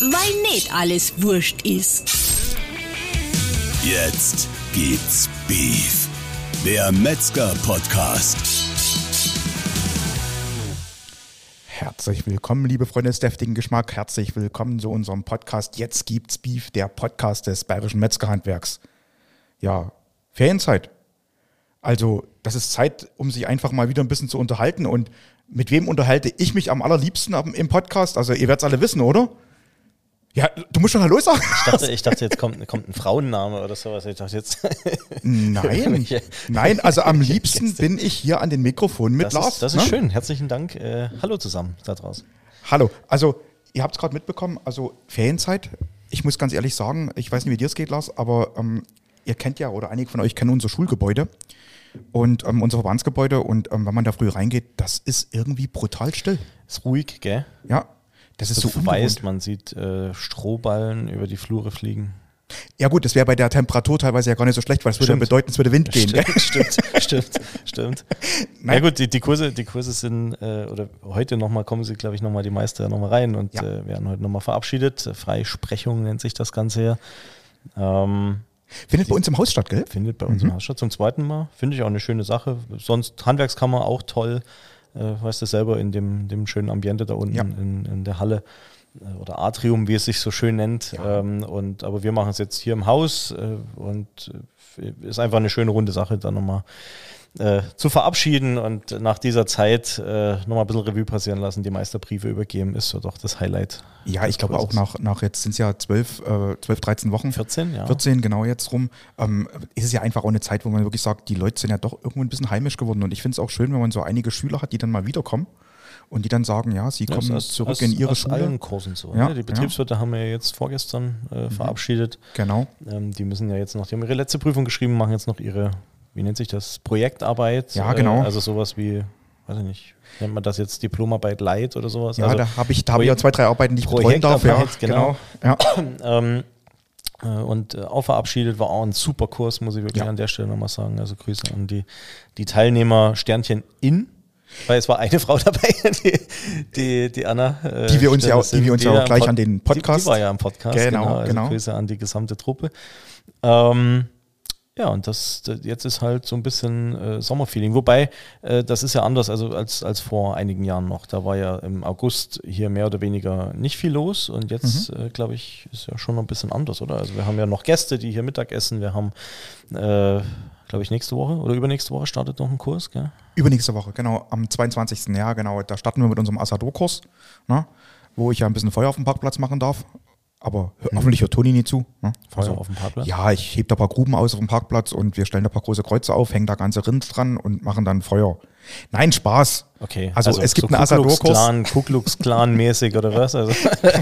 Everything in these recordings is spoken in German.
weil nicht alles wurscht ist. Jetzt gibt's Beef. Der Metzger-Podcast. Herzlich willkommen, liebe Freunde des deftigen Geschmack. Herzlich willkommen zu unserem Podcast Jetzt gibt's Beef, der Podcast des bayerischen Metzgerhandwerks. Ja, Ferienzeit. Also, das ist Zeit, um sich einfach mal wieder ein bisschen zu unterhalten. Und mit wem unterhalte ich mich am allerliebsten im Podcast? Also, ihr werdet es alle wissen, oder? Ja, du musst schon Hallo sagen. Ich dachte, ich dachte jetzt kommt, kommt ein Frauenname oder sowas. Ich dachte jetzt. Nein, nein, also am liebsten bin ich hier an den Mikrofon mit das Lars. Ist, das ist ne? schön. Herzlichen Dank. Äh, hallo zusammen da draußen. Hallo. Also, ihr habt es gerade mitbekommen, also Ferienzeit. Ich muss ganz ehrlich sagen, ich weiß nicht, wie dir es geht, Lars, aber ähm, ihr kennt ja, oder einige von euch kennen unser Schulgebäude und ähm, unser Verbandsgebäude. Und ähm, wenn man da früh reingeht, das ist irgendwie brutal still. Ist ruhig, gell? Ja, das ist so weiß, man sieht äh, Strohballen über die Flure fliegen. Ja gut, das wäre bei der Temperatur teilweise ja gar nicht so schlecht, weil es würde ja bedeuten, es würde Wind gehen. Stimmt, stimmt, stimmt, stimmt. Na ja, gut, die, die, Kurse, die Kurse sind, äh, oder heute nochmal kommen sie, glaube ich, nochmal die Meister nochmal rein und ja. äh, werden heute nochmal verabschiedet. Freisprechung nennt sich das Ganze ja. Ähm, findet bei uns im Haus statt, gell? Findet bei uns mhm. im Haus statt, zum zweiten Mal. Finde ich auch eine schöne Sache. Sonst Handwerkskammer auch toll äh, weißt du selber, in dem, dem schönen Ambiente da unten ja. in, in der Halle oder Atrium, wie es sich so schön nennt. Ja. Ähm, und, aber wir machen es jetzt hier im Haus äh, und äh, ist einfach eine schöne runde Sache, da nochmal äh, zu verabschieden und nach dieser Zeit äh, nochmal ein bisschen Revue passieren lassen, die Meisterbriefe übergeben, ist so doch das Highlight. Ja, ich glaube auch nach, nach jetzt sind es ja 12, äh, 12, 13 Wochen. 14, ja. 14, genau jetzt rum. Ähm, ist es ja einfach auch eine Zeit, wo man wirklich sagt, die Leute sind ja doch irgendwo ein bisschen heimisch geworden. Und ich finde es auch schön, wenn man so einige Schüler hat, die dann mal wiederkommen und die dann sagen, ja, sie kommen aus, zurück aus, in ihre aus Schule. allen Kursen so. Ja, ne? Die Betriebswirte ja. haben wir jetzt vorgestern äh, mhm. verabschiedet. Genau. Ähm, die müssen ja jetzt noch, die haben ihre letzte Prüfung geschrieben, machen jetzt noch ihre wie nennt sich das, Projektarbeit. Ja, genau. Äh, also sowas wie, weiß ich nicht, nennt man das jetzt Diplomarbeit Light oder sowas? Ja, also da habe ich, da hab ich ja zwei, drei Arbeiten, die ich betreuen darf. Ja, genau. genau. Ja. ähm, äh, und äh, auch verabschiedet war auch ein super Kurs, muss ich wirklich ja. an der Stelle nochmal sagen. Also Grüße an die, die Teilnehmer Sternchen in. Weil es war eine Frau dabei, die, die, die Anna. Äh, die wir uns ja auch, die wir uns ja auch gleich Pod an den Podcast. Die, die, war ja am Podcast. Genau, genau. Also genau. Grüße an die gesamte Truppe. Ähm, ja, und das, jetzt ist halt so ein bisschen äh, Sommerfeeling. Wobei, äh, das ist ja anders also als, als vor einigen Jahren noch. Da war ja im August hier mehr oder weniger nicht viel los und jetzt, mhm. äh, glaube ich, ist ja schon noch ein bisschen anders, oder? Also wir haben ja noch Gäste, die hier Mittag essen. Wir haben, äh, glaube ich, nächste Woche oder übernächste Woche startet noch ein Kurs, gell? Übernächste Woche, genau, am 22. Ja, genau. Da starten wir mit unserem Asado-Kurs, ne? wo ich ja ein bisschen Feuer auf dem Parkplatz machen darf. Aber mhm. hoffentlich hört Toni nie zu. Ne? Feuer also, auf dem Parkplatz? Ja, ich hebe da ein paar Gruben aus auf dem Parkplatz und wir stellen da ein paar große Kreuze auf, hängen da ganze Rind dran und machen dann Feuer. Nein, Spaß. Okay. Also, also es gibt so einen Asador-Kurs. Ku Klux Klan mäßig oder was? Also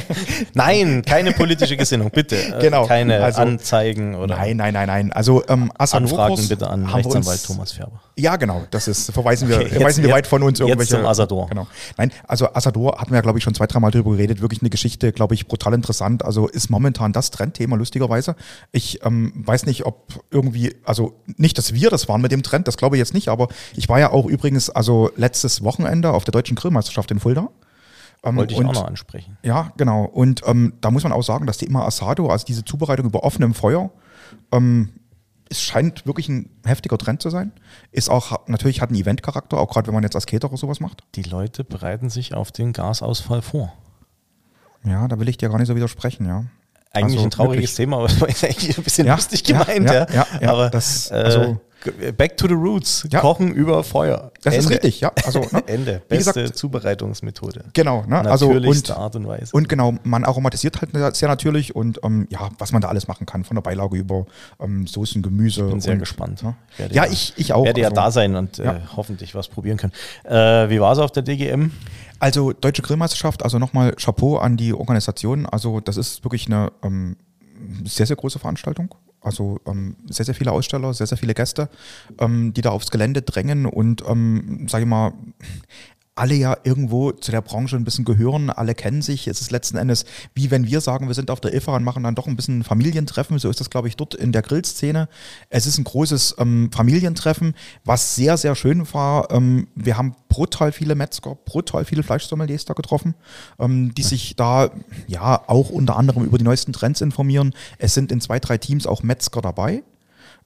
nein, keine politische Gesinnung, bitte. Genau. Keine also, Anzeigen oder. Nein, nein, nein, nein. Also ähm, Anfragen bitte an Rechtsanwalt Thomas Färber. Ja, genau. Das ist verweisen wir, okay, verweisen wir weit von uns irgendwelche. Jetzt zum Asador. Genau. Nein, also Asador hatten wir glaube ich schon zwei, dreimal drüber geredet. Wirklich eine Geschichte, glaube ich, brutal interessant. Also ist momentan das Trendthema lustigerweise. Ich ähm, weiß nicht, ob irgendwie, also nicht, dass wir das waren mit dem Trend, das glaube ich jetzt nicht. Aber ich war ja auch übrigens, also letztes Wochenende auf der deutschen Grillmeisterschaft in Fulda. Ähm, Wollte ich und, auch noch ansprechen. Ja, genau. Und ähm, da muss man auch sagen, dass die immer Asado, also diese Zubereitung über offenem Feuer, ähm, es scheint wirklich ein heftiger Trend zu sein. Ist auch, natürlich hat einen Eventcharakter, auch gerade wenn man jetzt als Caterer sowas macht. Die Leute bereiten sich auf den Gasausfall vor. Ja, da will ich dir gar nicht so widersprechen, ja. Eigentlich also, ein trauriges wirklich. Thema, aber es war eigentlich ein bisschen ja, lustig gemeint, ja. ja, ja aber das, also, äh, Back to the Roots. Ja. Kochen über Feuer. Das Ende. ist richtig, ja. Also, ne? Ende. Beste gesagt, Zubereitungsmethode. Genau, ne? Also und, Art und Weise. Und genau, man aromatisiert halt sehr natürlich und ähm, ja, was man da alles machen kann, von der Beilage über ähm, Soßen, Gemüse. Ich bin sehr und, gespannt. Ne? Ich ja, ich, ich auch. Werde ja also, da sein und ja. Äh, hoffentlich was probieren können. Äh, wie war es auf der DGM? Also Deutsche Grillmeisterschaft, also nochmal Chapeau an die Organisation. Also das ist wirklich eine ähm, sehr, sehr große Veranstaltung. Also ähm, sehr, sehr viele Aussteller, sehr, sehr viele Gäste, ähm, die da aufs Gelände drängen und, ähm, sage ich mal, alle ja irgendwo zu der Branche ein bisschen gehören, alle kennen sich. Es ist letzten Endes, wie wenn wir sagen, wir sind auf der IFA und machen dann doch ein bisschen Familientreffen. So ist das, glaube ich, dort in der Grillszene. Es ist ein großes ähm, Familientreffen, was sehr, sehr schön war. Ähm, wir haben brutal viele Metzger, brutal viele Fleischsommeliers da getroffen, ähm, die sich da ja auch unter anderem über die neuesten Trends informieren. Es sind in zwei, drei Teams auch Metzger dabei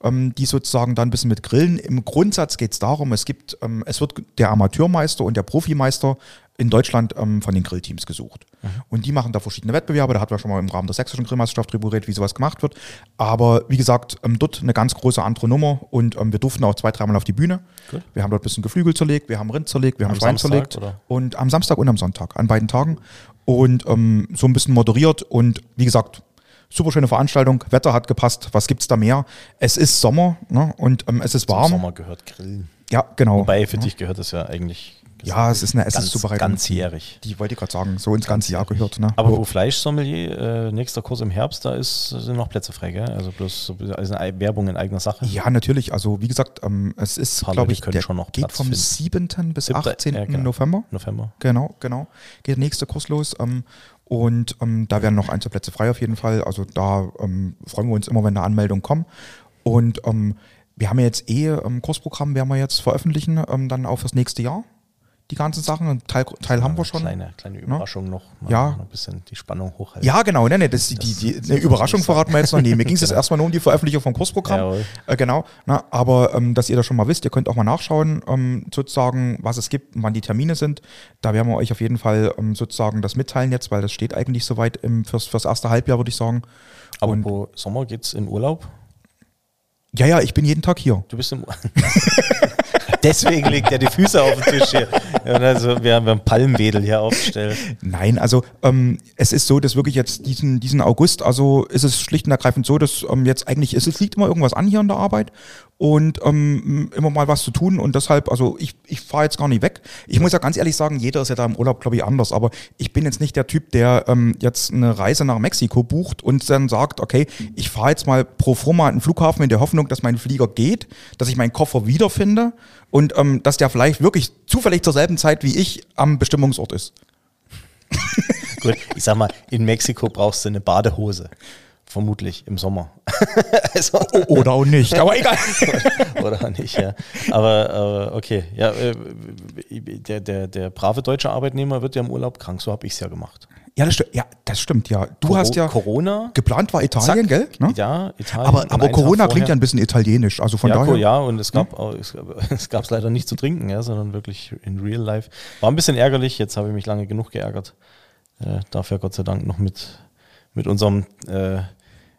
ähm, die sozusagen dann ein bisschen mit Grillen. Im Grundsatz geht es darum, es gibt, ähm, es wird der Amateurmeister und der Profimeister in Deutschland ähm, von den Grillteams gesucht. Mhm. Und die machen da verschiedene Wettbewerbe. Da hatten wir schon mal im Rahmen der sächsischen Grillmeisterschaft drüber geredet, wie sowas gemacht wird. Aber wie gesagt, ähm, dort eine ganz große andere Nummer und ähm, wir durften auch zwei, dreimal auf die Bühne. Gut. Wir haben dort ein bisschen Geflügel zerlegt, wir haben Rind zerlegt, wir am haben Schwein Samstag, zerlegt. Oder? Und am Samstag und am Sonntag, an beiden Tagen. Und so ein bisschen moderiert und wie gesagt, super schöne Veranstaltung, Wetter hat gepasst, was gibt's da mehr? Es ist Sommer ne? und ähm, es ist warm. Zum Sommer gehört Grillen. Ja, genau. Wobei für ja. dich gehört das ja eigentlich. Ja, es ist eine Essenszubereitung. Ganzjährig. Die wollte ich gerade sagen, so ins ganze Jahr gehört. Ne? Aber wo Fleischsommelier, äh, nächster Kurs im Herbst, da ist, sind noch Plätze frei, gell? Also bloß also eine Werbung in eigener Sache. Ja, natürlich. Also wie gesagt, ähm, es ist, glaube ich, der schon noch geht Platz vom finden. 7. bis 7. 18. Ja, genau. November. November. Genau, genau. Geht der nächste Kurs los. Ähm, und ähm, da werden noch Einzelplätze frei auf jeden Fall. Also da ähm, freuen wir uns immer, wenn da Anmeldungen kommen. Und ähm, wir haben ja jetzt eh ähm, Kursprogramm, werden wir jetzt veröffentlichen, ähm, dann auch fürs nächste Jahr die ganzen Sachen. Ein Teil, Teil haben wir schon. Kleine, kleine ne? Überraschung ne? noch. Ja. Noch ein bisschen die Spannung hochhalten. Ja, genau. Nee, nee, das, das die, die, die eine Überraschung verraten wir jetzt noch. Nee, mir ging es genau. jetzt erstmal nur um die Veröffentlichung vom Kursprogramm. Äh, genau. Na, aber ähm, dass ihr das schon mal wisst, ihr könnt auch mal nachschauen, ähm, sozusagen, was es gibt, wann die Termine sind. Da werden wir euch auf jeden Fall ähm, sozusagen das mitteilen jetzt, weil das steht eigentlich soweit im, fürs, fürs erste Halbjahr, würde ich sagen. Aber wo Sommer geht's in Urlaub? Ja, ja, ich bin jeden Tag hier. Du bist im Deswegen legt er die Füße auf den Tisch hier. Also wir haben einen Palmwedel hier aufgestellt. Nein, also ähm, es ist so, dass wirklich jetzt diesen, diesen August, also ist es schlicht und ergreifend so, dass ähm, jetzt eigentlich ist, es liegt immer irgendwas an hier in der Arbeit und ähm, immer mal was zu tun und deshalb, also ich, ich fahre jetzt gar nicht weg. Ich muss ja ganz ehrlich sagen, jeder ist ja da im Urlaub, glaube ich, anders, aber ich bin jetzt nicht der Typ, der ähm, jetzt eine Reise nach Mexiko bucht und dann sagt, okay, ich fahre jetzt mal pro forma den Flughafen in der Hoffnung, dass mein Flieger geht, dass ich meinen Koffer wiederfinde und ähm, dass der vielleicht wirklich zufällig zur selben Zeit wie ich am Bestimmungsort ist. Gut, ich sag mal, in Mexiko brauchst du eine Badehose. Vermutlich im Sommer. also, oder auch nicht, aber egal. oder auch nicht, ja. Aber äh, okay, ja, äh, der, der, der brave deutsche Arbeitnehmer wird ja im Urlaub krank, so habe ich es ja gemacht. Ja das, ja, das stimmt, ja. Du Coro hast ja Corona. Geplant war Italien, zack, gell? Ne? Ja, Italien. Aber, aber Corona klingt ja ein bisschen italienisch, also von ja, daher. Ja, und es gab hm? es, es gab es leider nicht zu trinken, ja, sondern wirklich in real life. War ein bisschen ärgerlich, jetzt habe ich mich lange genug geärgert. Äh, darf ja Gott sei Dank noch mit, mit unserem äh,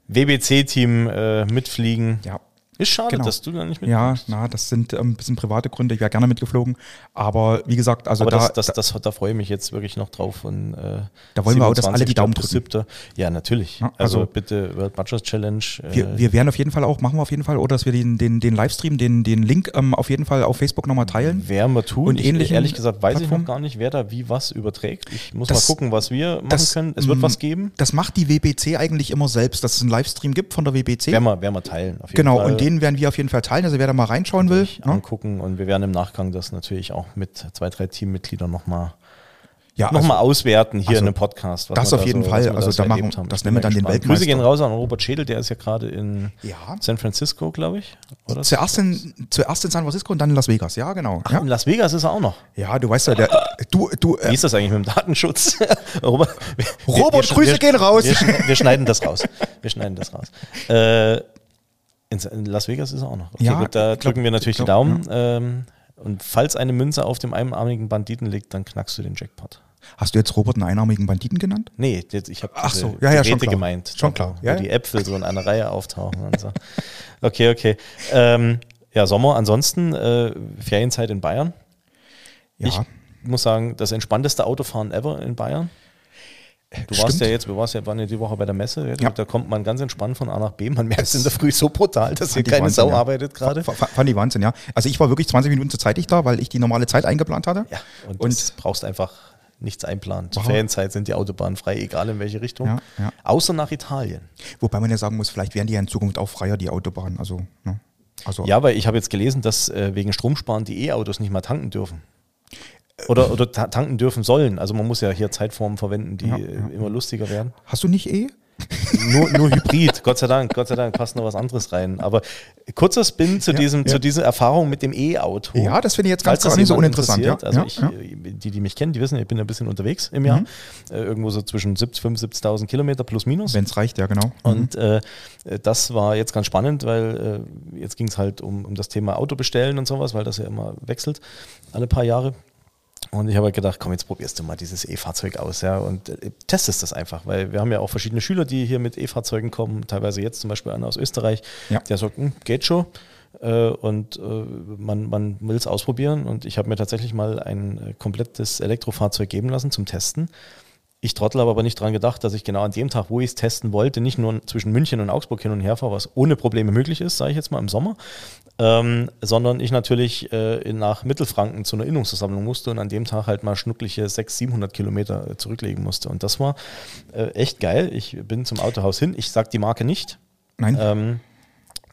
WBC-Team äh, mitfliegen. Ja. Ist schade, genau. dass du da nicht mitfliegst. Ja, na, das sind ähm, ein bisschen private Gründe. Ich wäre gerne mitgeflogen. Aber wie gesagt, also Aber da, das, das, das, da freue ich mich jetzt wirklich noch drauf. Und, äh, da wollen wir auch, dass alle die Daumen drücken. 7. Ja, natürlich. Ja, also, also, bitte World Butchers Challenge. Äh, wir, wir werden auf jeden Fall auch, machen wir auf jeden Fall, oder dass wir den, den, den Livestream, den, den Link ähm, auf jeden Fall auf Facebook nochmal teilen. Werden wir tun. Und ähnlich ehrlich gesagt weiß Plattform. ich noch gar nicht, wer da wie was überträgt. Ich muss das, mal gucken, was wir machen das, können. Es wird mm, was geben. Das macht die WBC eigentlich immer selbst, dass es einen Livestream gibt von der WBC. Werden wir, werden wir teilen. genau, Fall. und den werden wir auf jeden Fall teilen also wer da mal reinschauen will. Ne? Angucken und wir werden im Nachgang das natürlich auch mit zwei, drei Teammitgliedern nochmal ja, nochmal also, auswerten hier also in einem Podcast. das auf jeden so, Fall. Also da machen, haben. das nennen wir dann den Weltmeister. Grüße gehen raus an Robert Schädel, der ist ja gerade in ja. San Francisco, glaube ich. Oder? Zuerst, in, zuerst in San Francisco und dann in Las Vegas, ja genau. Ach, ja. in Las Vegas ist er auch noch. Ja, du weißt ja, der, du, du, äh, Wie ist das eigentlich mit dem Datenschutz? Robert, Robert wir, Grüße wir, gehen raus. Wir, wir, schneiden das raus. Wir schneiden das raus. Äh, in Las Vegas ist er auch noch. Okay, ja, gut, da drücken glaub, wir natürlich glaub, die Daumen. Ja. Ähm, und falls eine Münze auf dem einarmigen Banditen liegt, dann knackst du den Jackpot. Hast du jetzt Robert einen einarmigen Banditen genannt? Nee, ich habe Ach so, ja, ja, schon klar. gemeint. Schon klar. Ja, wo die Äpfel so in einer Reihe auftauchen und so. Okay, okay. Ähm, ja, Sommer, ansonsten äh, Ferienzeit in Bayern. Ja. Ich muss sagen, das entspannteste Autofahren ever in Bayern. Du Stimmt. warst ja jetzt, wir waren ja, waren ja die Woche bei der Messe, ja, ja. da kommt man ganz entspannt von A nach B. Man merkt es in der Früh so brutal, dass hier keine Wahnsinn, Sau ja. arbeitet gerade. Fand ich Wahnsinn, ja. Also ich war wirklich 20 Minuten zu zeitig da, weil ich die normale Zeit eingeplant hatte. Ja, und, und brauchst einfach nichts einplanen. Zur wow. Ferienzeit sind die Autobahnen frei, egal in welche Richtung. Ja, ja. Außer nach Italien. Wobei man ja sagen muss, vielleicht werden die ja in Zukunft auch freier, die Autobahnen. Also, ne? also ja, weil ich habe jetzt gelesen, dass äh, wegen Stromsparen die E-Autos nicht mal tanken dürfen. Oder, oder tanken dürfen sollen. Also man muss ja hier Zeitformen verwenden, die Ja, äh, ja. immer lustiger werden. Hast du nicht E? nur, nur Hybrid, Gott sei Dank, Gott sei Dank passt noch was anderes rein. Aber kurzer Spin zu, diesem, zu dieser Erfahrung mit dem E-Auto. Ja, das finde ich jetzt ganz gar nicht so uninteressant. Ja, Also ich, äh, die, die mich kennen, die wissen, ich bin ein bisschen unterwegs im Jahr. Mhm. Äh, irgendwo so zwischen 70, 75.000 Kilometer plus minus. Wenn es reicht, ja genau. Und äh, das war jetzt ganz spannend, weil äh, jetzt ging es halt um, um das Thema Auto bestellen und sowas, weil das ja immer wechselt, alle paar Jahre. Und ich habe halt gedacht, komm, jetzt probierst du mal dieses E-Fahrzeug aus, ja, und äh, testest das einfach, weil wir haben ja auch verschiedene Schüler, die hier mit E-Fahrzeugen kommen, teilweise jetzt zum Beispiel einer aus Österreich, Ja. der sagt, hm, geht schon. Äh, und äh, man, man will es ausprobieren. Und ich habe mir tatsächlich mal ein komplettes Elektrofahrzeug geben lassen zum Testen. Ich Trottel habe aber nicht dran gedacht, dass ich genau an dem Tag, wo ich es testen wollte, nicht nur zwischen München und Augsburg hin und her fahre, was ohne Probleme möglich ist, sage ich jetzt mal im Sommer, ähm, sondern ich natürlich äh, nach Mittelfranken zu einer Innungsversammlung musste und an dem Tag halt mal schnuckliche 600, 700 Kilometer äh, zurücklegen musste. Und das war äh, echt geil. Ich bin zum Autohaus hin. Ich sage die Marke nicht. Nein, Ähm,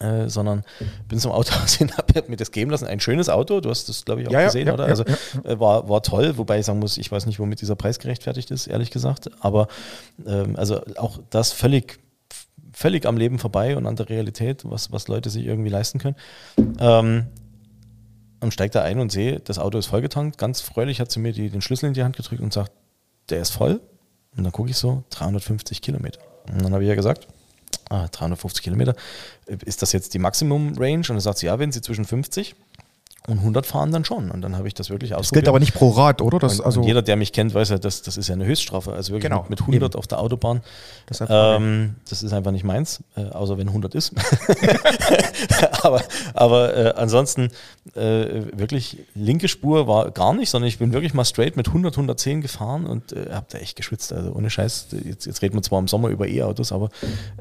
äh, sondern bin zum Autohaus hin, habe mir das geben lassen. Ein schönes Auto, du hast das, glaube ich, auch Ja, gesehen, ja, oder? ja, Also äh, war, war toll, wobei ich sagen muss, ich weiß nicht, womit dieser Preis gerechtfertigt ist, ehrlich gesagt. Aber ähm, also auch das völlig, völlig am Leben vorbei und an der Realität, was, was Leute sich irgendwie leisten können. Ähm, und steigt da ein und sehe, das Auto ist vollgetankt. Ganz freudig hat sie mir die, den Schlüssel in die Hand gedrückt und sagt, der ist voll. Und dann gucke ich so, 350 Kilometer. Und dann habe ich ja gesagt, ah, 350 Kilometer, ist das jetzt die Maximum-Range? Und dann sagt sie, ja, wenn sie zwischen 50 und 100 fahren, dann schon. Und dann habe ich das wirklich das ausprobiert. gilt aber nicht pro Rad, oder? Das, und, also, und jeder, der mich kennt, weiß ja, das, das ist ja eine Höchststrafe. Also wirklich Genau, mit, mit 100 eben. auf der Autobahn. Deshalb- ähm, das ist einfach nicht meins, äh, außer wenn 100 ist. aber aber äh, ansonsten äh, wirklich linke Spur war gar nicht, sondern ich bin wirklich mal straight mit 100, 110 gefahren und äh, habe da echt geschwitzt. Also ohne Scheiß, jetzt, jetzt reden wir zwar im Sommer über E-Autos, aber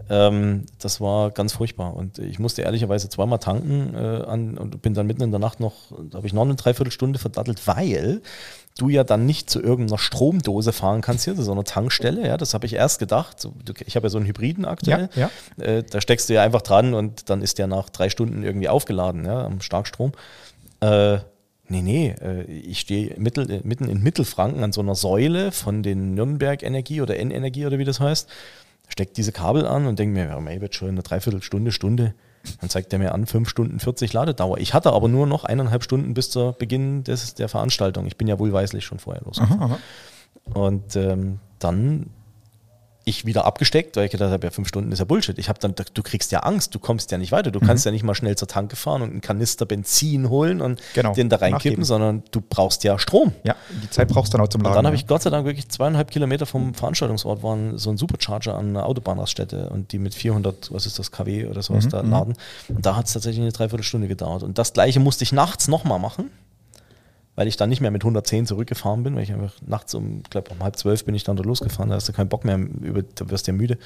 ähm, das war ganz furchtbar. Und ich musste ehrlicherweise zweimal tanken äh, an, und bin dann mitten in der Nacht noch, da habe ich noch eine Dreiviertelstunde verdattelt, weil du ja dann nicht zu irgendeiner Stromdose fahren kannst hier, zu so einer Tankstelle. Ja, das habe ich erst gedacht. Ich habe ja so einen Hybriden aktuell. Ja, Äh, da steckst du ja einfach dran und dann ist der nach drei Stunden irgendwie aufgeladen, ja, am Starkstrom. Äh, nee, nee, äh, ich stehe mittel, äh, mitten in Mittelfranken an so einer Säule von den Nürnberg Energie oder N-Energie oder wie das heißt. Steck diese Kabel an und denke mir, ja, mei, wird schon eine Dreiviertelstunde, Stunde. Dann zeigt er mir an, 5 Stunden 40 Ladedauer. Ich hatte aber nur noch eineinhalb Stunden bis zur Beginn des, der Veranstaltung. Ich bin ja wohlweislich schon vorher aha. Und ähm, dann ich wieder abgesteckt, weil ich gedacht habe, ja, fünf Stunden ist ja Bullshit. Ich habe dann, du kriegst ja Angst, du kommst ja nicht weiter. Du kannst ja nicht mal schnell zur Tanke fahren und einen Kanister Benzin holen und Genau, den da reinkippen, sondern du brauchst ja Strom. ja, die Zeit brauchst du dann auch zum Und Laden. dann habe ich Gott sei Dank wirklich zweieinhalb Kilometer vom Veranstaltungsort waren so ein Supercharger an einer Autobahnraststätte und die mit 400, was ist das, kW oder sowas Mhm, da laden. Und da hat es tatsächlich eine Dreiviertelstunde gedauert. Und das gleiche musste ich nachts nochmal machen, weil ich dann nicht mehr mit 110 zurückgefahren bin, weil ich einfach nachts um, glaube um halb zwölf bin ich dann da losgefahren, da hast du keinen Bock mehr, über, da wirst du ja müde,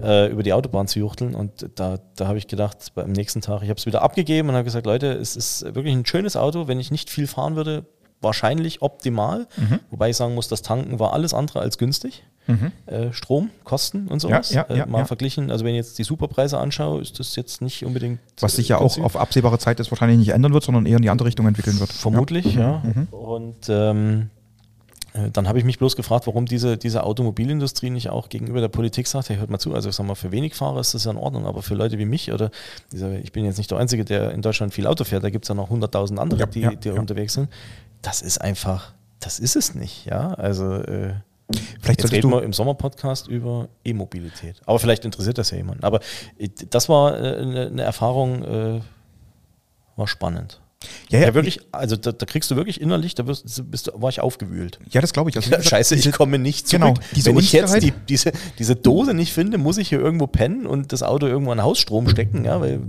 äh, über die Autobahn zu juchteln. Und da, da habe ich gedacht, beim nächsten Tag, ich habe es wieder abgegeben und habe gesagt, Leute, es ist wirklich ein schönes Auto, wenn ich nicht viel fahren würde, wahrscheinlich optimal. Mhm. Wobei ich sagen muss, das Tanken war alles andere als günstig. Äh, Strom, Kosten und sowas. Ja, ja, ja, äh, mal verglichen, also wenn ich jetzt die Superpreise anschaue, ist das jetzt nicht unbedingt. Was sich äh, ja auch günstig. auf absehbare Zeit jetzt wahrscheinlich nicht ändern wird, sondern eher in die andere Richtung entwickeln wird. Vermutlich, ja. Mhm. Und ähm, äh, dann habe ich mich bloß gefragt, warum diese, diese Automobilindustrie nicht auch gegenüber der Politik sagt, hey, hört mal zu, also ich sag mal, für wenig Fahrer ist das ja in Ordnung, aber für Leute wie mich oder ich bin jetzt nicht der Einzige, der in Deutschland viel Auto fährt, da gibt es ja noch 100.000 andere, Ja, die, die ja. unterwegs sind. Das ist einfach, das ist es nicht, ja. Also äh, Vielleicht Jetzt reden wir im Sommerpodcast über E-Mobilität. Aber vielleicht interessiert das ja jemanden. Aber äh, das war äh, eine, Erfahrung, äh, war spannend. ja, Ja, ja, wirklich, also da, da kriegst du wirklich innerlich, da wirst, bist war ich aufgewühlt. ja, das glaube ich. Also, gesagt, scheiße, ich komme nicht zurück. Genau, diese Wenn ich jetzt die, diese, diese Dose nicht finde, muss ich hier irgendwo pennen und das Auto irgendwo an Hausstrom stecken. Ja, weil,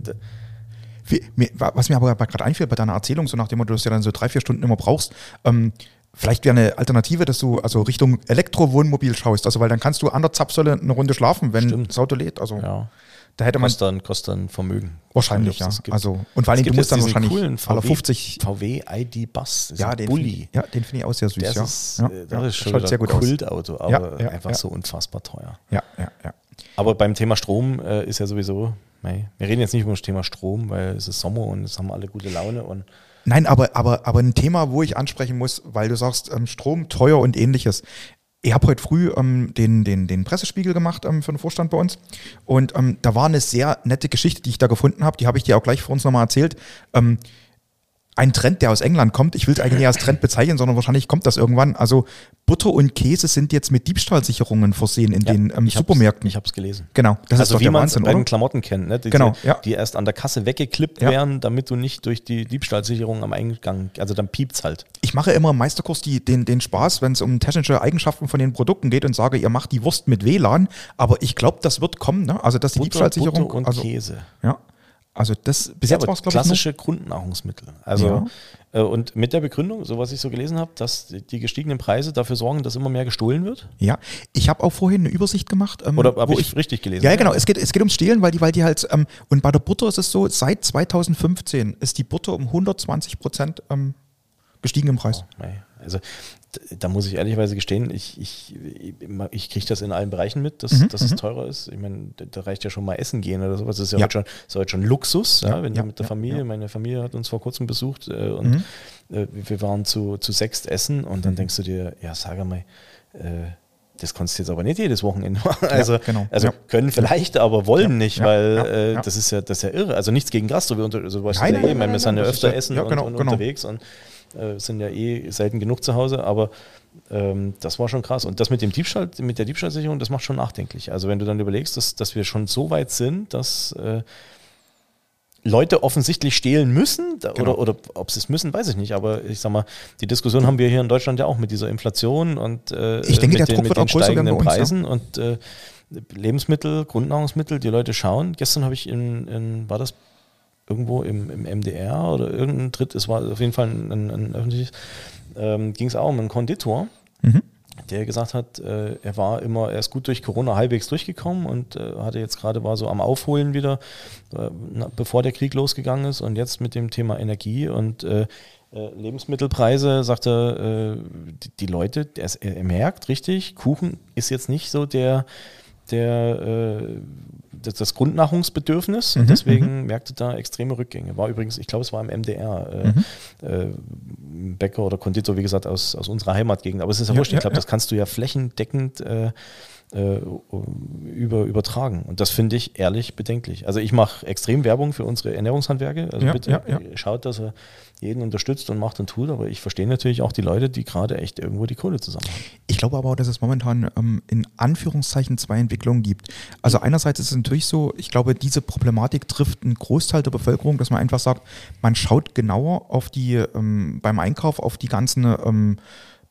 Wie, mir, wa- was mir aber gerade einfällt bei deiner Erzählung, so nach dem Motto, dass du ja dann so drei, vier Stunden immer brauchst, ähm, vielleicht wäre eine Alternative, dass du also Richtung Elektrowohnmobil schaust. Also weil dann kannst du an der Zapfsäule eine Runde schlafen, wenn Stimmt. das Auto lädt. Also ja, da hätte man kostet dann, kostet dann Vermögen. wahrscheinlich, Ich ja. Also, und vor allem, du musst dann wahrscheinlich coolen VW 50. VW ID Bus, Ja, den Bulli. ja, den finde ich auch sehr süß. Das ja. ist, ja, äh, das ja, ist schon schaut sehr gut. Kultauto, aber Ja, einfach so unfassbar teuer. Ja, ja, ja. Aber beim Thema Strom äh, ist ja sowieso, mei, wir reden jetzt nicht über das Thema Strom, weil es ist Sommer und es haben alle gute Laune und Nein, aber, aber, aber ein Thema, wo ich ansprechen muss, weil du sagst, ähm, Strom teuer und ähnliches. Ich habe heute früh ähm, den, den, den Pressespiegel gemacht ähm, für den Vorstand bei uns. Und ähm, da war eine sehr nette Geschichte, die ich da gefunden habe. Die habe ich dir auch gleich vor uns nochmal erzählt. Ähm, ein Trend, der aus England kommt. Ich will es eigentlich nicht als Trend bezeichnen, sondern wahrscheinlich kommt das irgendwann. Also Butter und Käse sind jetzt mit Diebstahlsicherungen versehen in Ja, den ähm, ich Supermärkten. Hab's, ich habe es gelesen. genau, das ist also doch wie der man es Wahnsinn, bei den oder? Klamotten kennt, ne? die, Genau, die, ja. die erst an der Kasse weggeklippt Ja. werden, damit du nicht durch die Diebstahlsicherung am Eingang, also dann piept's halt. Ich mache immer im Meisterkurs die, den, den Spaß, wenn es um technische Eigenschaften von den Produkten geht und sage, ihr macht die Wurst mit WLAN, aber ich glaube, das wird kommen, ne? Also dass die Butter, Diebstahlsicherung. Butter und also, Käse. Ja. Also das bis Ja, jetzt war es, glaube ich, klassische Grundnahrungsmittel. Also äh, und mit der Begründung, so was ich so gelesen habe, dass die gestiegenen Preise dafür sorgen, dass immer mehr gestohlen wird. Ja, ich habe auch vorhin eine Übersicht gemacht. Ähm, Oder habe wo ich, richtig gelesen? Ja, ja, genau. Es geht, es geht ums Stehlen, weil die, weil die halt, ähm, und bei der Butter ist es so, seit 2015 ist die Butter um 120 Prozent ähm, gestiegen im Preis. Nee, Also da muss ich ehrlicherweise gestehen, ich, ich, ich kriege das in allen Bereichen mit, dass, Mhm, dass es teurer ist. Ich meine, da- reicht ja schon mal Essen gehen oder sowas. Das ist ja, Ja. Heute, schon, ist heute schon Luxus, ja, Ja, wenn ja, du mit der ja, Familie, ja. Mhm. meine Familie hat uns vor kurzem besucht äh, und äh, wir waren zu, zu sechst essen und dann denkst du dir, ja, sag mal, äh, das kannst du jetzt aber nicht jedes Wochenende machen. Also, genau. also Ja. können vielleicht, aber wollen Ja, nicht, ja, weil ja, äh, ja. das ist ja das ist ja irre. Also nichts gegen Gastro, wir unter, also Nein, ja nein, eh, nein, wir sind ja nein, öfter ja- essen ja, und, genau, und genau. unterwegs und äh, sind ja eh selten genug zu Hause, aber ähm, das war schon krass. Und das mit dem Diebstahl, mit der Diebstahlsicherung, das macht schon nachdenklich. Also wenn du dann überlegst, dass, dass wir schon so weit sind, dass äh, Leute offensichtlich stehlen müssen da, Genau. oder, oder ob sie es müssen, weiß ich nicht. Aber ich sag mal, die Diskussion haben wir hier in Deutschland ja auch mit dieser Inflation und äh, Ich denke, mit der den, Druck mit wird den auch größer steigenden uns, ja. Preisen und äh, Lebensmittel, Grundnahrungsmittel, die Leute schauen. Gestern habe ich in, in, war das irgendwo im, im MDR oder irgendein Dritt, es war auf jeden Fall ein, ein, ein öffentliches, ähm, ging es auch um einen Konditor, Mhm. der gesagt hat, äh, er war immer, er ist gut durch Corona halbwegs durchgekommen und äh, hatte jetzt gerade war so am Aufholen wieder, äh, bevor der Krieg losgegangen ist und jetzt mit dem Thema Energie und äh, äh, Lebensmittelpreise, sagt er, äh, die, die Leute, er, ist- er, er merkt richtig, Kuchen ist jetzt nicht so der, der das, das Grundnahrungsbedürfnis und deswegen merkte da extreme Rückgänge. War übrigens, ich glaube, es war im MDR, äh, äh, Bäcker oder Konditor, wie gesagt, aus, aus unserer Heimatgegend. Aber es ist ja, Ja, wurscht, ich ja, glaube, ja. das kannst du ja flächendeckend äh, äh, über, übertragen. Und das finde ich ehrlich bedenklich. Also ich mache extrem Werbung für unsere Ernährungshandwerke. Also Ja, bitte ja, ja. schaut, dass er jeden unterstützt und macht und tut. Aber ich verstehe natürlich auch die Leute, die gerade echt irgendwo die Kohle zusammen haben. Ich glaube aber auch, dass es momentan ähm, in Anführungszeichen zwei Entwicklungen gibt. Also einerseits ist es natürlich so, ich glaube, diese Problematik trifft einen Großteil der Bevölkerung, dass man einfach sagt, man schaut genauer auf die, ähm, beim Einkauf auf die ganzen, ähm,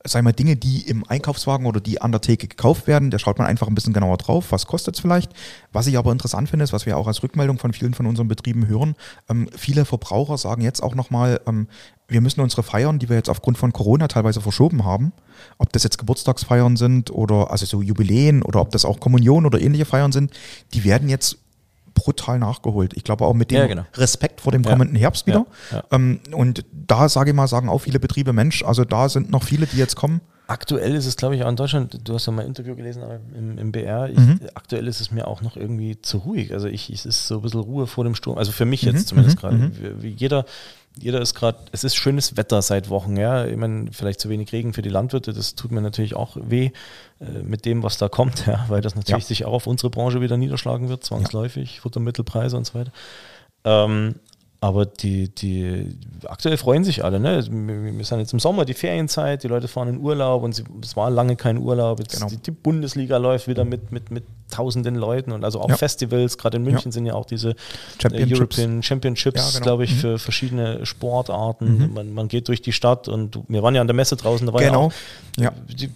sagen wir, Dinge, die im Einkaufswagen oder die an der Theke gekauft werden. Da schaut man einfach ein bisschen genauer drauf, was kostet es vielleicht. Was ich aber interessant finde, ist, was wir auch als Rückmeldung von vielen von unseren Betrieben hören, ähm, viele Verbraucher sagen jetzt auch nochmal, ähm, wir müssen unsere Feiern, die wir jetzt aufgrund von Corona teilweise verschoben haben, ob das jetzt Geburtstagsfeiern sind oder also so Jubiläen oder ob das auch Kommunion oder ähnliche Feiern sind, die werden jetzt brutal nachgeholt. Ich glaube auch mit dem Ja, genau. Respekt vor dem Ja. kommenden Herbst wieder. Ja, ja. Ähm, und da sage ich mal, sagen auch viele Betriebe, Mensch, also da sind noch viele, die jetzt kommen. Aktuell ist es, glaube ich, auch in Deutschland, du hast ja mal ein Interview gelesen im, im BR, ich, Mhm. aktuell ist es mir auch noch irgendwie zu ruhig. Also ich, es ist so ein bisschen Ruhe vor dem Sturm. Also für mich Mhm, jetzt zumindest mhm, gerade. mhm. Wie- wie Jeder, jeder ist gerade, es ist schönes Wetter seit Wochen, ja. Ich meine, vielleicht zu wenig Regen für die Landwirte, das tut mir natürlich auch weh äh, mit dem, was da kommt, ja, weil das natürlich Ja. sich auch auf unsere Branche wieder niederschlagen wird, zwangsläufig, Futtermittelpreise und so weiter. Ähm, aber die, die aktuell freuen sich alle. Ne? Wir wir sind jetzt im Sommer, die Ferienzeit, die Leute fahren in Urlaub und es war lange kein Urlaub. Jetzt Genau. die, die Bundesliga läuft wieder mit, mit, mit tausenden Leuten und also auch Ja. Festivals. Gerade in München sind ja auch diese äh, Championships. European Championships, Ja, genau. glaube ich, Mhm. für verschiedene Sportarten. Man, man geht durch die Stadt und wir waren ja an der Messe draußen, da war Genau. ja auch Ja. die,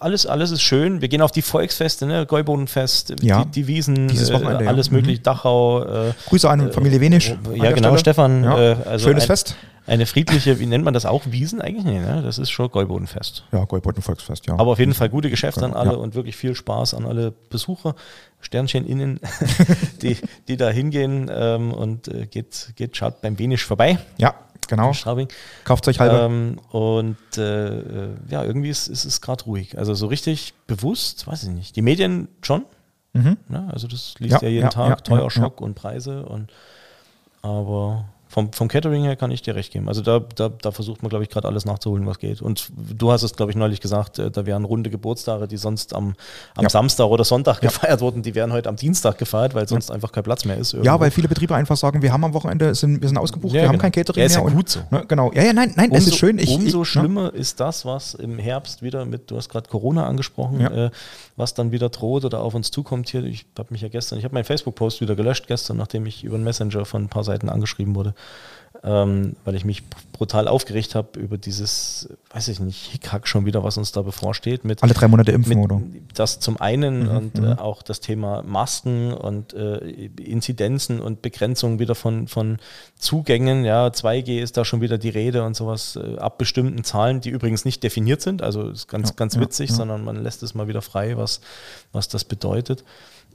alles, alles ist schön. Wir gehen auf die Volksfeste, ne? Gäubodenfest, Ja. die, die Wiesen, äh, ja. alles Mhm. möglich, Dachau. Äh, Grüße an Familie Wenisch. äh, Ja, genau, Stelle. Stefan. Ja. Äh, also Schönes ein, Fest. Eine friedliche, wie nennt man das auch? Wiesen eigentlich? Nee, ne? Das ist schon Gäubodenfest. Ja, Goldbotten Volksfest, ja. Aber auf jeden Fall gute Geschäfte an Genau, alle ja. und wirklich viel Spaß an alle Besucher, Sternchen innen, die, die da hingehen ähm, und äh, geht, geht, schaut beim Wenisch vorbei. ja, genau. in Straubing. Kauft euch halbe. Ähm, und äh, äh, ja, irgendwie ist, ist es gerade ruhig. Also so richtig bewusst, weiß ich nicht. Die Medien schon. Mhm. Ne? Also das liest ja, Ja, jeden ja, Tag, teuer Schock und Preise und aber Vom, vom Catering her kann ich dir recht geben. Also da, da, da versucht man, glaube ich, gerade alles nachzuholen, was geht. Und du hast es, glaube ich, neulich gesagt, äh, da wären runde Geburtstage, die sonst am, am ja. Samstag oder Sonntag ja. gefeiert wurden, die werden heute am Dienstag gefeiert, weil sonst ja. einfach kein Platz mehr ist. Irgendwo. Ja, weil viele Betriebe einfach sagen, wir haben am Wochenende, sind, wir sind ausgebucht, wir haben genau. kein Catering ja, ist mehr. Ja, gut so. Ne, genau. Ja, ja, nein, nein, umso, es ist schön. Ich, umso ich, schlimmer ist das, was im Herbst wieder mit, du hast gerade Corona angesprochen, äh, was dann wieder droht oder auf uns zukommt hier. Ich habe mich ja gestern, ich habe meinen Facebook-Post wieder gelöscht gestern, nachdem ich über den Messenger von ein paar Seiten angeschrieben wurde ähm, weil ich mich brutal aufgeregt habe über dieses, weiß ich nicht, Hickhack schon wieder, was uns da bevorsteht. Mit, Alle drei Monate impfen, oder? Das zum einen mhm, und äh, mhm. auch das Thema Masken und äh, Inzidenzen und Begrenzung wieder von, von Zugängen. Ja, 2G ist da schon wieder die Rede und sowas äh, ab bestimmten Zahlen, die übrigens nicht definiert sind. Also ist ganz, ja, ganz witzig, ja, ja. sondern man lässt es mal wieder frei, was, was das bedeutet.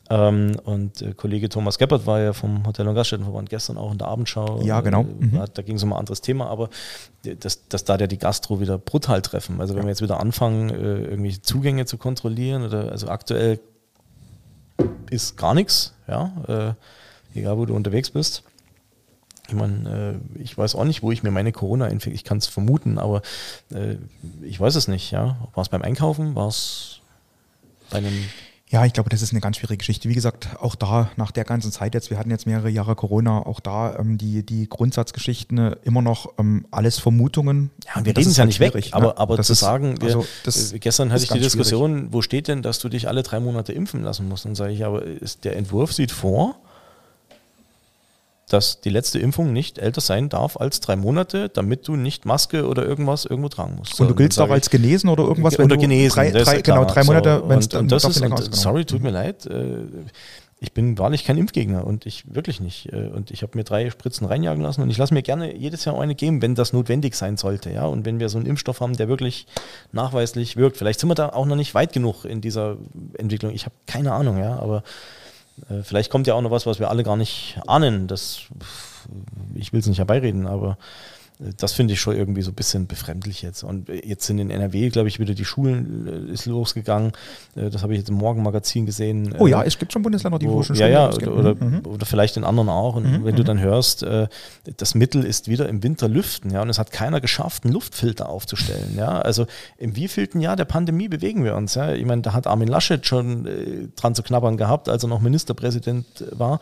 Ähm, und äh, Kollege Thomas Geppert war ja vom Hotel- und Gaststättenverband gestern auch in der Abendschau. Ja, genau. Äh, mhm. Da ging es um ein anderes Thema, aber dass, dass da der die Gastro wieder brutal treffen. Also wenn ja. wir jetzt wieder anfangen, äh, irgendwelche Zugänge zu kontrollieren, oder also aktuell ist gar nichts, ja, äh, egal wo du unterwegs bist. Ich meine, äh, ich weiß auch nicht, wo ich mir meine Corona-Infektion, ich kann es vermuten, aber äh, ich weiß es nicht, ja. War es beim Einkaufen? War es bei einem ja, ich glaube, das ist eine ganz schwierige Geschichte. Wie gesagt, auch da nach der ganzen Zeit jetzt, wir hatten jetzt mehrere Jahre Corona, auch da ähm, die, die Grundsatzgeschichten äh, immer noch ähm, alles Vermutungen. Ja, und wir reden es ja nicht weg, ne? aber, aber das zu ist, sagen, wir, also äh, gestern hatte ich die Diskussion, schwierig. wo steht denn, dass du dich alle drei Monate impfen lassen musst? Dann sage ich, aber ist, der Entwurf sieht vor, dass die letzte Impfung nicht älter sein darf als drei Monate, damit du nicht Maske oder irgendwas irgendwo tragen musst. So, und du giltst auch als genesen oder irgendwas? Oder genesen, drei, drei, genau, drei Monate, so, wenn es dann das ist, und, Sorry, tut mir leid. Äh, ich bin wahrlich kein Impfgegner und ich wirklich nicht. Äh, und ich habe mir drei Spritzen reinjagen lassen und ich lasse mir gerne jedes Jahr eine geben, wenn das notwendig sein sollte. Ja? Und wenn wir so einen Impfstoff haben, der wirklich nachweislich wirkt. Vielleicht sind wir da auch noch nicht weit genug in dieser Entwicklung. Ich habe keine Ahnung, ja, aber äh, vielleicht kommt ja auch noch was, was wir alle gar nicht ahnen. Das, ich will es nicht herbeireden, aber das finde ich schon irgendwie so ein bisschen befremdlich jetzt. Und jetzt sind in NRW, glaube ich, wieder die Schulen äh, ist losgegangen. Äh, das habe ich jetzt im Morgenmagazin gesehen. Oh ja, es gibt schon Bundesländer, die wo, schon Ja, ja, oder, oder, mhm. oder, vielleicht in anderen auch. Und mhm. wenn du mhm. dann hörst, äh, das Mittel ist wieder im Winter lüften, ja, und es hat keiner geschafft, einen Luftfilter aufzustellen. Ja, also im wievielten Jahr der Pandemie bewegen wir uns? Ja, ich meine, da hat Armin Laschet schon äh, dran zu knabbern gehabt, als er noch Ministerpräsident war.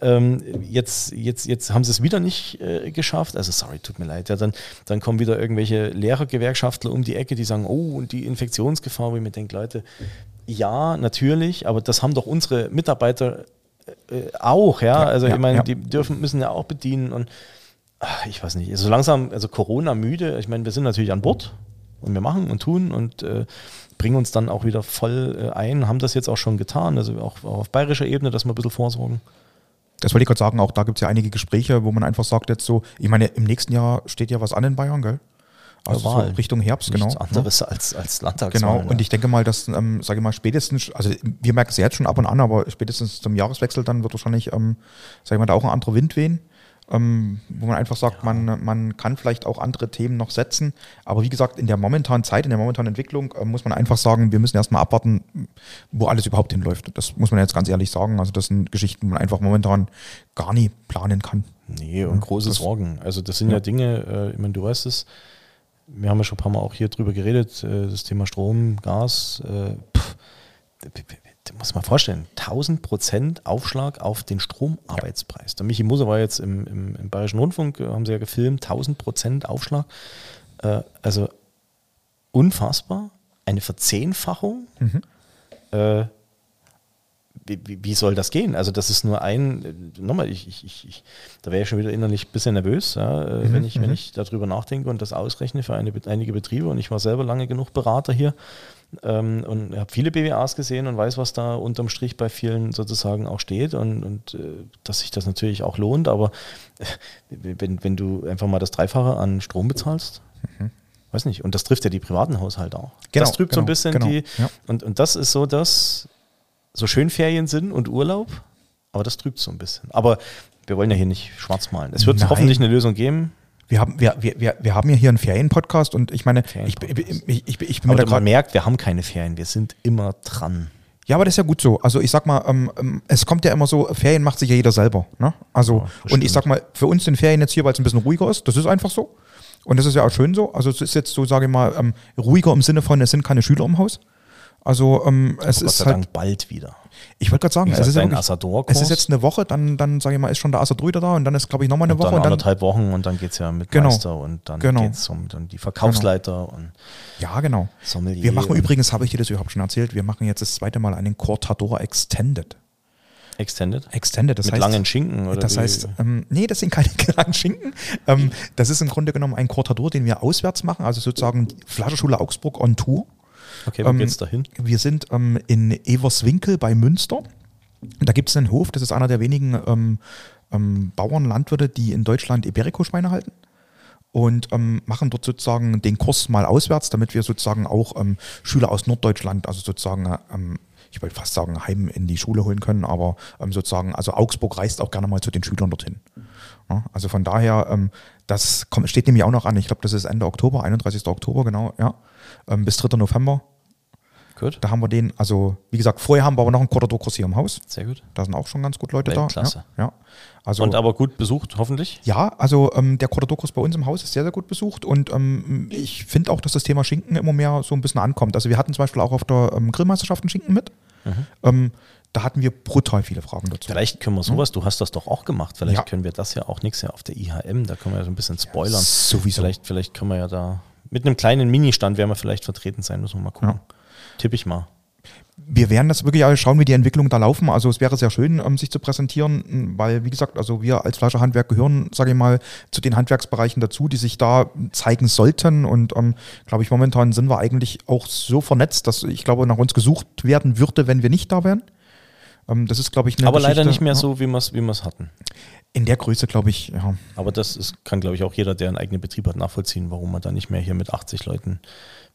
Ähm, jetzt, jetzt, jetzt haben sie es wieder nicht äh, geschafft. Also sorry, tut mir leid leid. Ja, dann, dann kommen wieder irgendwelche Lehrergewerkschaftler um die Ecke, die sagen, oh, und die Infektionsgefahr, wo ich mir denke, Leute, ja, natürlich, aber das haben doch unsere Mitarbeiter äh, auch, ja. ja also ja, ich meine, ja. die dürfen, müssen ja auch bedienen und ach, ich weiß nicht, so also langsam, also Corona müde, ich meine, wir sind natürlich an Bord und wir machen und tun und äh, bringen uns dann auch wieder voll äh, ein, haben das jetzt auch schon getan, also auch, auch auf bayerischer Ebene, dass wir ein bisschen vorsorgen. Das wollte ich gerade sagen, auch da gibt es ja einige Gespräche, wo man einfach sagt jetzt so, ich meine, im nächsten Jahr steht ja was an in Bayern, gell? Also so Richtung Herbst, Nichts genau. anderes ja. als, als Landtagswahl. Genau, und ich denke mal, dass, ähm, sage ich mal, spätestens, also wir merken es jetzt schon ab und an, aber spätestens zum Jahreswechsel dann wird wahrscheinlich, ähm, sage ich mal, da auch ein anderer Wind wehen ähm, wo man einfach sagt, ja. man, man kann vielleicht auch andere Themen noch setzen. Aber wie gesagt, in der momentanen Zeit, in der momentanen Entwicklung äh, muss man einfach sagen, wir müssen erstmal abwarten, wo alles überhaupt hinläuft. Das muss man jetzt ganz ehrlich sagen. Also das sind Geschichten, die man einfach momentan gar nie planen kann. Nee, und große das, Sorgen. Also das sind ja, ja Dinge, äh, ich meine, du weißt es, wir haben ja schon ein paar Mal auch hier drüber geredet, äh, das Thema Strom, Gas, äh, pff, muss man vorstellen, 1000 Prozent Aufschlag auf den Stromarbeitspreis. Ja. Der Michi Moser war jetzt im, im, im, Bayerischen Rundfunk, äh, haben sie ja gefilmt, 1000 Prozent Aufschlag. Äh, also unfassbar, eine Verzehnfachung. Mhm. Äh, wie, wie, soll das gehen? Also das ist nur ein, nochmal, ich, ich, ich, da wäre ich schon wieder innerlich ein bisschen nervös, ja, äh, mhm, wenn, ich, wenn mhm. ich darüber nachdenke und das ausrechne für eine, einige Betriebe. Und ich war selber lange genug Berater hier ähm, und habe viele BWAs gesehen und weiß, was da unterm Strich bei vielen sozusagen auch steht und, und äh, dass sich das natürlich auch lohnt. Aber äh, wenn, wenn du einfach mal das Dreifache an Strom bezahlst, mhm. weiß nicht, und das trifft ja die privaten Haushalte auch. Genau, das trübt genau, so ein bisschen genau, die, ja. und, und das ist so das, so schön Ferien sind und Urlaub, aber das trübt so ein bisschen. Aber wir wollen ja hier nicht schwarz malen. Es wird Nein. hoffentlich eine Lösung geben. Wir haben, wir, wir, wir haben ja hier einen Ferienpodcast und ich meine, ich, ich, ich, ich, bin Aber man merkt, wir haben keine Ferien, wir sind immer dran. Ja, aber das ist ja gut so. Also ich sag mal, ähm, ähm, es kommt ja immer so, Ferien macht sich ja jeder selber. Ne? Also, Ja, und ich sag mal, für uns sind Ferien jetzt hier, weil es ein bisschen ruhiger ist, das ist einfach so. Und das ist ja auch schön so. Also es ist jetzt so, sage ich mal, ähm, ruhiger im Sinne von, es sind keine Schüler im Haus. Also ähm, es ist sei halt, Dank bald wieder. Ich wollte gerade sagen, Wie es gesagt, ist, ja wirklich, es ist jetzt eine Woche, dann, dann sage ich mal, ist schon der Assador wieder da und dann ist, glaube ich, nochmal eine und Woche dann und dann, anderthalb Wochen und dann geht es ja mit Genau. Meister und dann Genau. geht es um dann die Verkaufsleiter und ja genau. Sommelier. Wir machen übrigens, habe ich dir das überhaupt schon erzählt, wir machen jetzt das zweite Mal einen Cortador Extended. Extended. Extended, das mit heißt, langen Schinken oder das wie? heißt, ähm, nee, das sind keine langen Schinken. Ähm, das ist im Grunde genommen ein Cortador, den wir auswärts machen, also sozusagen die Flaschenschule Augsburg on Tour. Okay, wo ähm, geht's dahin? Wir sind ähm, in Everswinkel bei Münster. Da gibt es einen Hof, das ist einer der wenigen ähm, ähm, Bauern, Landwirte, die in Deutschland Iberico-Schweine halten. Und ähm, machen dort sozusagen den Kurs mal auswärts, damit wir sozusagen auch ähm, Schüler aus Norddeutschland, also sozusagen, ähm, ich wollte fast sagen, heim in die Schule holen können, aber ähm, sozusagen, also Augsburg reist auch gerne mal zu den Schülern dorthin. Ja, also von daher, ähm, das kommt, steht nämlich auch noch an. Ich glaube, das ist Ende Oktober, 31. Oktober, genau, ja. Ähm, bis 3. November. Gut, Da haben wir den, also wie gesagt, vorher haben wir aber noch einen Cortador-Kurs hier im Haus. sehr gut. Da sind auch schon ganz gut Leute da. Weltklasse. Ja, ja. Also, Und aber gut besucht, hoffentlich. ja, also ähm, der Cortador-Kurs bei uns im Haus ist sehr, sehr gut besucht und ähm, ich finde auch, dass das Thema Schinken immer mehr so ein bisschen ankommt. Also wir hatten zum Beispiel auch auf der ähm, Grillmeisterschaft einen Schinken mit. Ähm, da hatten wir brutal viele Fragen dazu. Vielleicht können wir sowas, du hast das doch auch gemacht, vielleicht Ja. können wir das ja auch nächstes Jahr auf der IHM, da können wir ja so ein bisschen spoilern. sowieso. Vielleicht, vielleicht können wir ja da, mit einem kleinen Ministand werden wir vielleicht vertreten sein, müssen wir mal gucken. Tipp ich mal. wir werden das wirklich alle schauen, wie die Entwicklungen da laufen. Also es wäre sehr schön, ähm, sich zu präsentieren, weil, wie gesagt, also wir als Fleischerhandwerk gehören, sage ich mal, zu den Handwerksbereichen dazu, die sich da zeigen sollten. Und ähm, glaube ich, momentan sind wir eigentlich auch so vernetzt, dass ich glaube, nach uns gesucht werden würde, wenn wir nicht da wären. Ähm, das ist, glaube ich, eine Aber leider Geschichte, nicht mehr so, wie wir es wie wir's hatten. In der Größe, glaube ich, ja. Aber das ist, kann, glaube ich, auch jeder, der einen eigenen Betrieb hat, nachvollziehen, warum man da nicht mehr hier mit 80 Leuten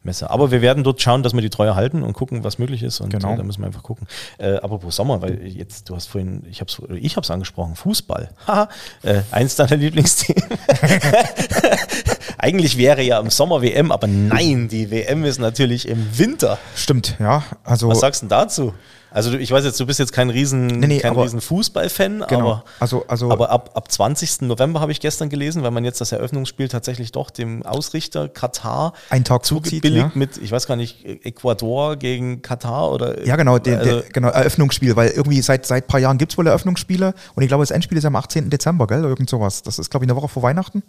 messe. Aber wir werden dort schauen, dass wir die Treue halten und gucken, was möglich ist. Und Genau. äh, da müssen wir einfach gucken. Äh, apropos Sommer, weil jetzt, du hast vorhin, ich habe es ich hab's angesprochen, Fußball. Haha, äh, eins deiner Lieblingsthemen. Eigentlich wäre ja im Sommer WM, aber nein, die WM ist natürlich im Winter. Stimmt, ja. Also, Was sagst du denn dazu? Also ich weiß jetzt, du bist jetzt kein riesen, Nee, nee, kein aber- riesen Fußballfan, genau. aber also, also aber ab, ab 20. November habe ich gestern gelesen, weil man jetzt das Eröffnungsspiel tatsächlich doch dem Ausrichter Katar Einen Tag zugebilligt ja. mit, ich weiß gar nicht, Ecuador gegen Katar oder. Ja, genau, der, also, der, genau, Eröffnungsspiel, weil irgendwie seit, seit ein paar Jahren gibt es wohl Eröffnungsspiele und ich glaube, das Endspiel ist am 18. Dezember, gell? Irgend sowas. Das ist, glaube ich, eine Woche vor Weihnachten.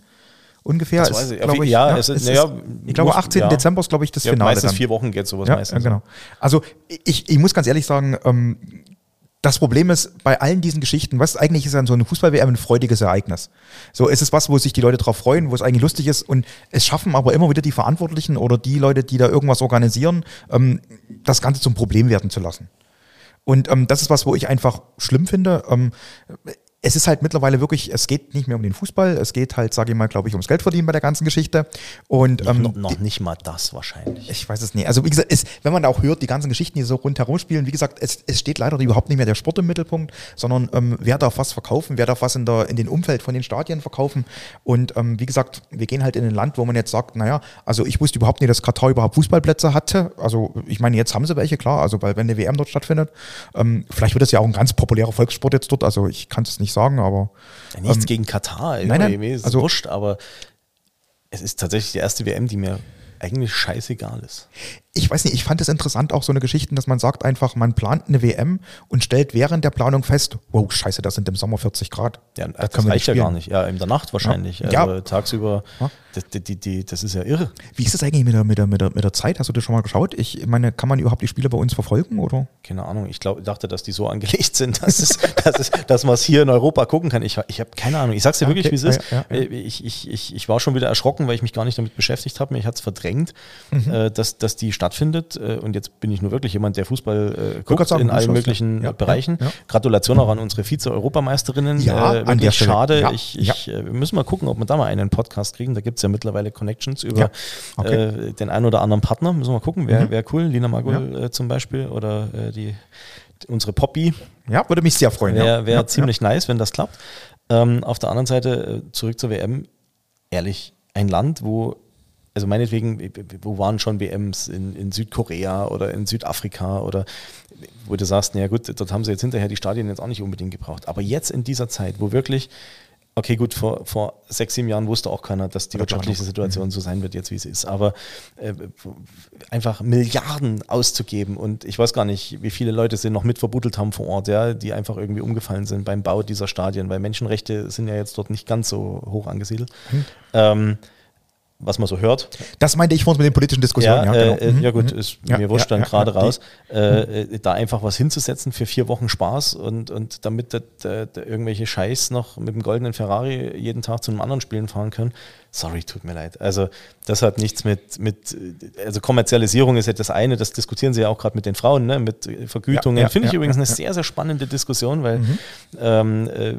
Ungefähr. Das ist, weiß ich. Auf- ich, ja, es ist- naja, ich glaube, muss- 18. ja. Dezember ist, glaube ich, das ja, Finale. meistens dann. vier Wochen geht sowas ja, meistens. ja, genau. Also ich, ich muss ganz ehrlich sagen, ähm, das Problem ist, bei allen diesen Geschichten, was eigentlich ist ja so eine Fußball-WM ein freudiges Ereignis. So es ist was, wo sich die Leute drauf freuen, wo es eigentlich lustig ist und es schaffen aber immer wieder die Verantwortlichen oder die Leute, die da irgendwas organisieren, ähm, das Ganze zum Problem werden zu lassen. Und ähm, das ist was, wo ich einfach schlimm finde. Ähm, es ist halt mittlerweile wirklich, es geht nicht mehr um den Fußball, es geht halt, sage ich mal, glaube ich, ums Geldverdienen bei der ganzen Geschichte. Und ähm, noch, noch nicht mal das wahrscheinlich. ich weiß es nicht. Also wie gesagt, es, wenn man da auch hört, die ganzen Geschichten, die so rundherum spielen, wie gesagt, es, es steht leider überhaupt nicht mehr der Sport im Mittelpunkt, sondern ähm, wer darf was verkaufen, wer darf was in, der, in den Umfeld von den Stadien verkaufen. Und ähm, wie gesagt, wir gehen halt in ein Land, wo man jetzt sagt, naja, also ich wusste überhaupt nicht, dass Katar überhaupt Fußballplätze hatte. Also ich meine, jetzt haben sie welche, klar, also weil wenn eine WM dort stattfindet, ähm, vielleicht wird das ja auch ein ganz populärer Volkssport jetzt dort, also ich kann es nicht sagen, aber Ja, nichts gegen Katar, Ähm, nein, nein, mir ist also- wurscht, aber es ist tatsächlich die erste WM, die mir eigentlich scheißegal ist. Ich weiß nicht, ich fand es interessant, auch so eine Geschichte, dass man sagt einfach, man plant eine WM und stellt während der Planung fest, wow, scheiße, das sind im Sommer 40 Grad. Ja, Da das können wir reicht ja gar nicht. Ja, in der Nacht wahrscheinlich. Ja. Also Ja. tagsüber, Ja. das, die, die, die, das ist ja irre. Wie ist das eigentlich mit der, mit, der, mit, der, mit der Zeit? Hast du das schon mal geschaut? Ich meine, kann man überhaupt die Spiele bei uns verfolgen? Oder? Keine Ahnung. Ich glaub, dachte, dass die so angelegt sind, dass, es, dass, es, dass man es hier in Europa gucken kann. Ich, ich habe keine Ahnung. Ich sag's dir Ja, wirklich, okay. wie es ist. Äh, Ich, ich, ich, ich war schon wieder erschrocken, weil ich mich gar nicht damit beschäftigt habe. Mich hat's verdrängt, Mhm. äh, dass, dass die stattfindet. Äh, Und jetzt bin ich nur wirklich jemand, der Fußball äh, guckt sagen, in allen möglichen ja. Bereichen. ja, ja. Gratulation auch an unsere Vize-Europameisterinnen. Ja, äh, an der Stelle. schade. Ich, ich, äh, Wir müssen mal gucken, ob wir da mal einen Podcast kriegen. Da gibt's ja mittlerweile Connections über okay. äh, den einen oder anderen Partner. Müssen wir mal gucken, wer Mhm. wäre cool. Lina Magul äh, zum Beispiel oder äh, die, unsere Poppy. Ja, würde mich sehr freuen. Wäre wär ziemlich nice, wenn das klappt. Ähm, auf der anderen Seite, zurück zur WM, ehrlich, ein Land, wo also meinetwegen, wo waren schon WMs in, in Südkorea oder in Südafrika oder wo du sagst, naja gut, dort haben sie jetzt hinterher die Stadien jetzt auch nicht unbedingt gebraucht. Aber jetzt in dieser Zeit, wo wirklich Okay, gut, vor, vor sechs, sieben Jahren wusste auch keiner, dass die wirtschaftliche Situation mhm. so sein wird, jetzt wie sie ist. Aber äh, einfach Milliarden auszugeben und ich weiß gar nicht, wie viele Leute sie noch mit verbuddelt haben vor Ort, ja, die einfach irgendwie umgefallen sind beim Bau dieser Stadien, weil Menschenrechte sind ja jetzt dort nicht ganz so hoch angesiedelt. Mhm. Ähm, was man so hört. Das meinte ich vorhin mit den politischen Diskussionen. Ja, ja, genau. äh, mhm. ja gut, mhm. ist ja, mir wurscht dann gerade raus. Äh, äh, da einfach was hinzusetzen für vier Wochen Spaß und, und damit der, der, der irgendwelche Scheiß noch mit dem goldenen Ferrari jeden Tag zu einem anderen Spielen fahren können. Sorry, tut mir leid. Also das hat nichts mit, mit also Kommerzialisierung ist ja das eine, das diskutieren sie ja auch gerade mit den Frauen, ne, mit Vergütungen. Finde ich übrigens eine sehr, sehr spannende Diskussion, weil mhm. ähm, äh,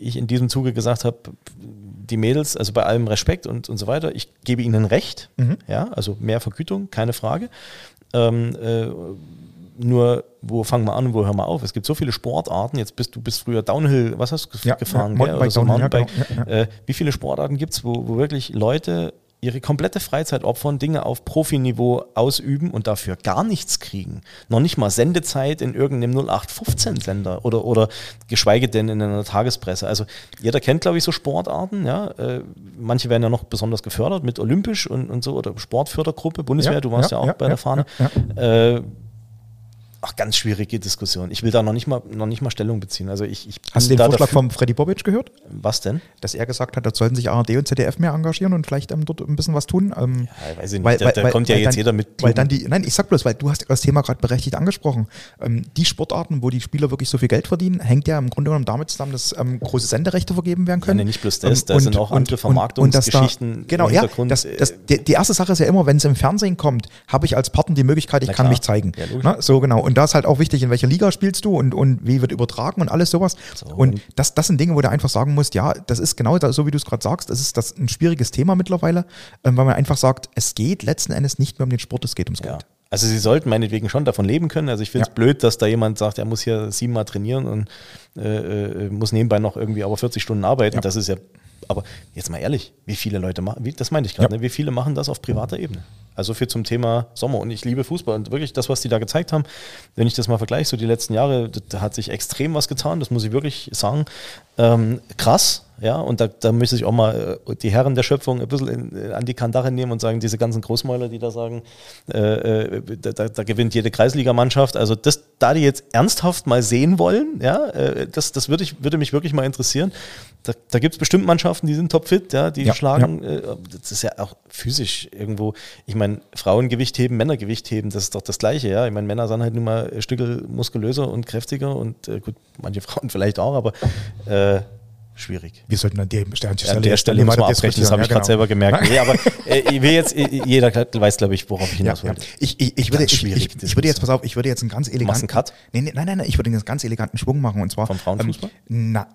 ich in diesem Zuge gesagt habe, die Mädels, also bei allem Respekt und, und so weiter, ich gebe ihnen recht, mhm. ja, also mehr Vergütung, keine Frage. Ähm, äh, nur, wo fangen wir an wo hören wir auf? Es gibt so viele Sportarten. Jetzt bist du bist früher Downhill, was hast du ja, gefahren? Ja, Mountainbike, so Mountainbike. Ja, äh, wie viele Sportarten gibt es, wo, wo wirklich Leute ihre komplette Freizeit opfern, Dinge auf Profiniveau ausüben und dafür gar nichts kriegen. Noch nicht mal Sendezeit in irgendeinem 0815-Sender oder, oder geschweige denn in einer Tagespresse. Also jeder kennt, glaube ich, so Sportarten. Ja? Äh, manche werden ja noch besonders gefördert mit Olympisch und, und so oder Sportfördergruppe, Bundeswehr, ja, du warst ja, ja auch bei der Fahne. Äh, Ach, ganz schwierige Diskussion. Ich will da noch nicht mal, noch nicht mal Stellung beziehen. Also ich, ich Hast du den Vorschlag vom Freddy Bobic gehört? Was denn? Dass er gesagt hat, da sollten sich ARD und ZDF mehr engagieren und vielleicht ähm, dort ein bisschen was tun. Ähm, ja, weiß ich nicht. Weil, da, da weil, kommt ja jetzt dann, jeder mit. Weil dann die, nein, ich sag bloß, weil du hast das Thema gerade berechtigt angesprochen. Ähm, die Sportarten, wo die Spieler wirklich so viel Geld verdienen, hängt ja im Grunde genommen damit zusammen, dass ähm, große Senderechte vergeben werden können. Ja, nicht bloß das, ähm, da sind auch andere Vermarktungsgeschichten. Da, genau, ja. Das, das, die, die, erste Sache ist ja immer, wenn es im Fernsehen kommt, habe ich als Partner die Möglichkeit, ich kann mich zeigen. Ja, Na, so genau. Und da ist halt auch wichtig, in welcher Liga spielst du und, und wie wird übertragen und alles sowas. So. Und das, das sind Dinge, wo du einfach sagen musst, ja, das ist genau so, wie du es gerade sagst, das ist das ein schwieriges Thema mittlerweile, ähm, weil man einfach sagt, es geht letzten Endes nicht mehr um den Sport, es geht ums ja. Geld. Also sie sollten meinetwegen schon davon leben können. Also ich finde es ja. blöd, dass da jemand sagt, er muss hier siebenmal trainieren und äh, äh muss nebenbei noch irgendwie aber 40 Stunden arbeiten. Ja. Das ist ja, aber jetzt mal ehrlich, wie viele Leute machen, wie, das meine ich gerade, ja. ne? wie viele machen das auf privater Ebene? Also viel zum Thema Sommer. Und ich liebe Fußball. Und wirklich das, was die da gezeigt haben, wenn ich das mal vergleiche, so die letzten Jahre, da hat sich extrem was getan, das muss ich wirklich sagen. Ähm, krass, ja, und da, da müsste ich auch mal äh, die Herren der Schöpfung ein bisschen in, äh, an die Kandare nehmen und sagen, diese ganzen Großmäuler, die da sagen, äh, äh da, da, gewinnt jede Kreisligamannschaft. Also das, da die jetzt ernsthaft mal sehen wollen, ja, äh, das, das würde, ich, würde mich wirklich mal interessieren. Da, da gibt es bestimmt Mannschaften, die sind topfit, ja, die ja, schlagen, ja. Äh, das ist ja auch physisch irgendwo, ich meine, Frauengewicht heben, Männergewicht heben, das ist doch das Gleiche, ja. Ich meine, Männer sind halt nun mal ein Stück muskulöser und kräftiger und gut, manche Frauen vielleicht auch, aber schwierig. Wir sollten an der Stelle, an der Stelle müssen wir abbrechen, das habe ich ja, gerade genau. selber gemerkt. Nee, aber äh, ich will jetzt, äh, jeder weiß, glaube ich, worauf ich hinaus ja, will. Ja. Ich, ich, ich, würde, ich, ich, ich, würde jetzt, pass auf, ich würde jetzt einen ganz eleganten... Cut? Nee, nee, nein, nein, nein, ich würde einen ganz eleganten Schwung machen und zwar... Vom Frauenfußball? Ähm, na,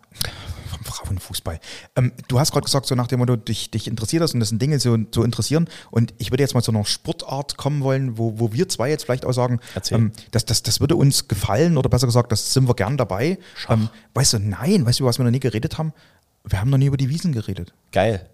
Frauenfußball. Ähm, du hast gerade gesagt, so nach dem Motto, dich, dich interessiert das und das sind Dinge so, so interessieren. Und ich würde jetzt mal zu einer Sportart kommen wollen, wo, wo wir zwei jetzt vielleicht auch sagen, ähm, das, das, das würde uns gefallen oder besser gesagt, das sind wir gern dabei. Ähm, weißt du, nein, weißt du, was wir noch nie geredet haben? Wir haben noch nie über die Wiesen geredet. Geil.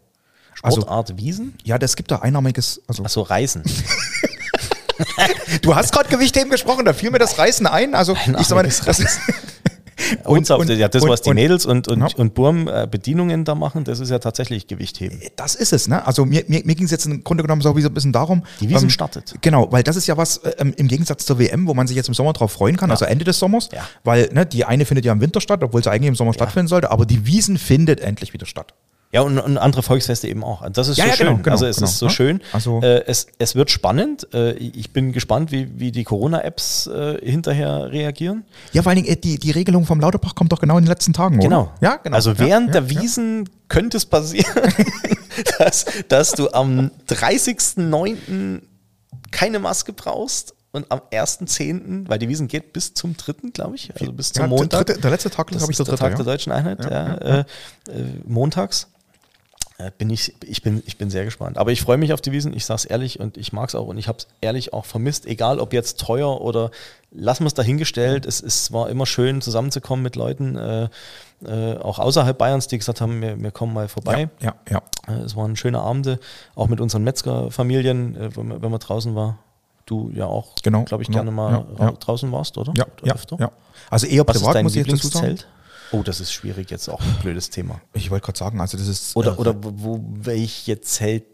Also Sportart also, Wiesen? Ja, das gibt da einnahmiges. Also Achso, Reisen. du hast gerade Gewichtheben gesprochen, da fiel mir das Reißen ein. Also ich sag mal, das, ist, und, und, ja, das, was die Mädels und, und, ja. und Burm äh, Bedienungen da machen, das ist ja tatsächlich Gewichtheben. Äh, das ist es, ne? Also mir, mir, mir ging es jetzt im Grunde genommen so ein bisschen darum. Die Wiesen ähm, startet. Genau, weil das ist ja was äh, ähm, im Gegensatz zur WM, wo man sich jetzt im Sommer drauf freuen kann, ja. also Ende des Sommers. Ja. Weil ne, die eine findet ja im Winter statt, obwohl sie eigentlich im Sommer stattfinden sollte, aber die Wiesen findet endlich wieder statt. Ja, und, und, andere Volksfeste eben auch. Das ist ja, so ja, schön. Genau, genau, also es genau, ist so ne? schön. Also äh, es, es wird spannend. Äh, ich bin gespannt, wie, wie die Corona-Apps äh, hinterher reagieren. Ja, vor allen Dingen, äh, die, die Regelung vom Lauterbach kommt doch genau in den letzten Tagen, genau. oder? Ja, genau. Also während ja, der Wiesen könnte es passieren, dass, dass du am 30.09. keine Maske brauchst und am 1.10., weil die Wiesen geht bis zum 3., glaube ich, also bis zum ja, Montag. Der, dritte, der letzte Tag, glaube ich, der, der Tag ja. der deutschen Einheit, ja, ja, äh, äh, montags. Bin ich, ich, bin, ich bin sehr gespannt. Aber ich freue mich auf die Wiesen, ich sage es ehrlich und ich mag es auch und ich habe es ehrlich auch vermisst, egal ob jetzt teuer oder lassen wir es dahingestellt. Es, es war immer schön zusammenzukommen mit Leuten, äh, äh, auch außerhalb Bayerns, die gesagt haben, wir, wir kommen mal vorbei. Ja, ja. Äh, es waren schöne Abende, auch mit unseren Metzgerfamilien, äh, wenn, man, wenn man draußen war. Du ja auch, Genau, glaube ich, genau, gerne mal ja, ja. draußen warst, oder? Ja, oder ja, ja. Also eher privat, dein muss ich jetzt dazu sagen. Lieblingszelt? Oh, das ist schwierig, jetzt auch ein blödes Thema. Ich wollte gerade sagen, also das ist. Oder, äh, oder wo, wo welche Zelte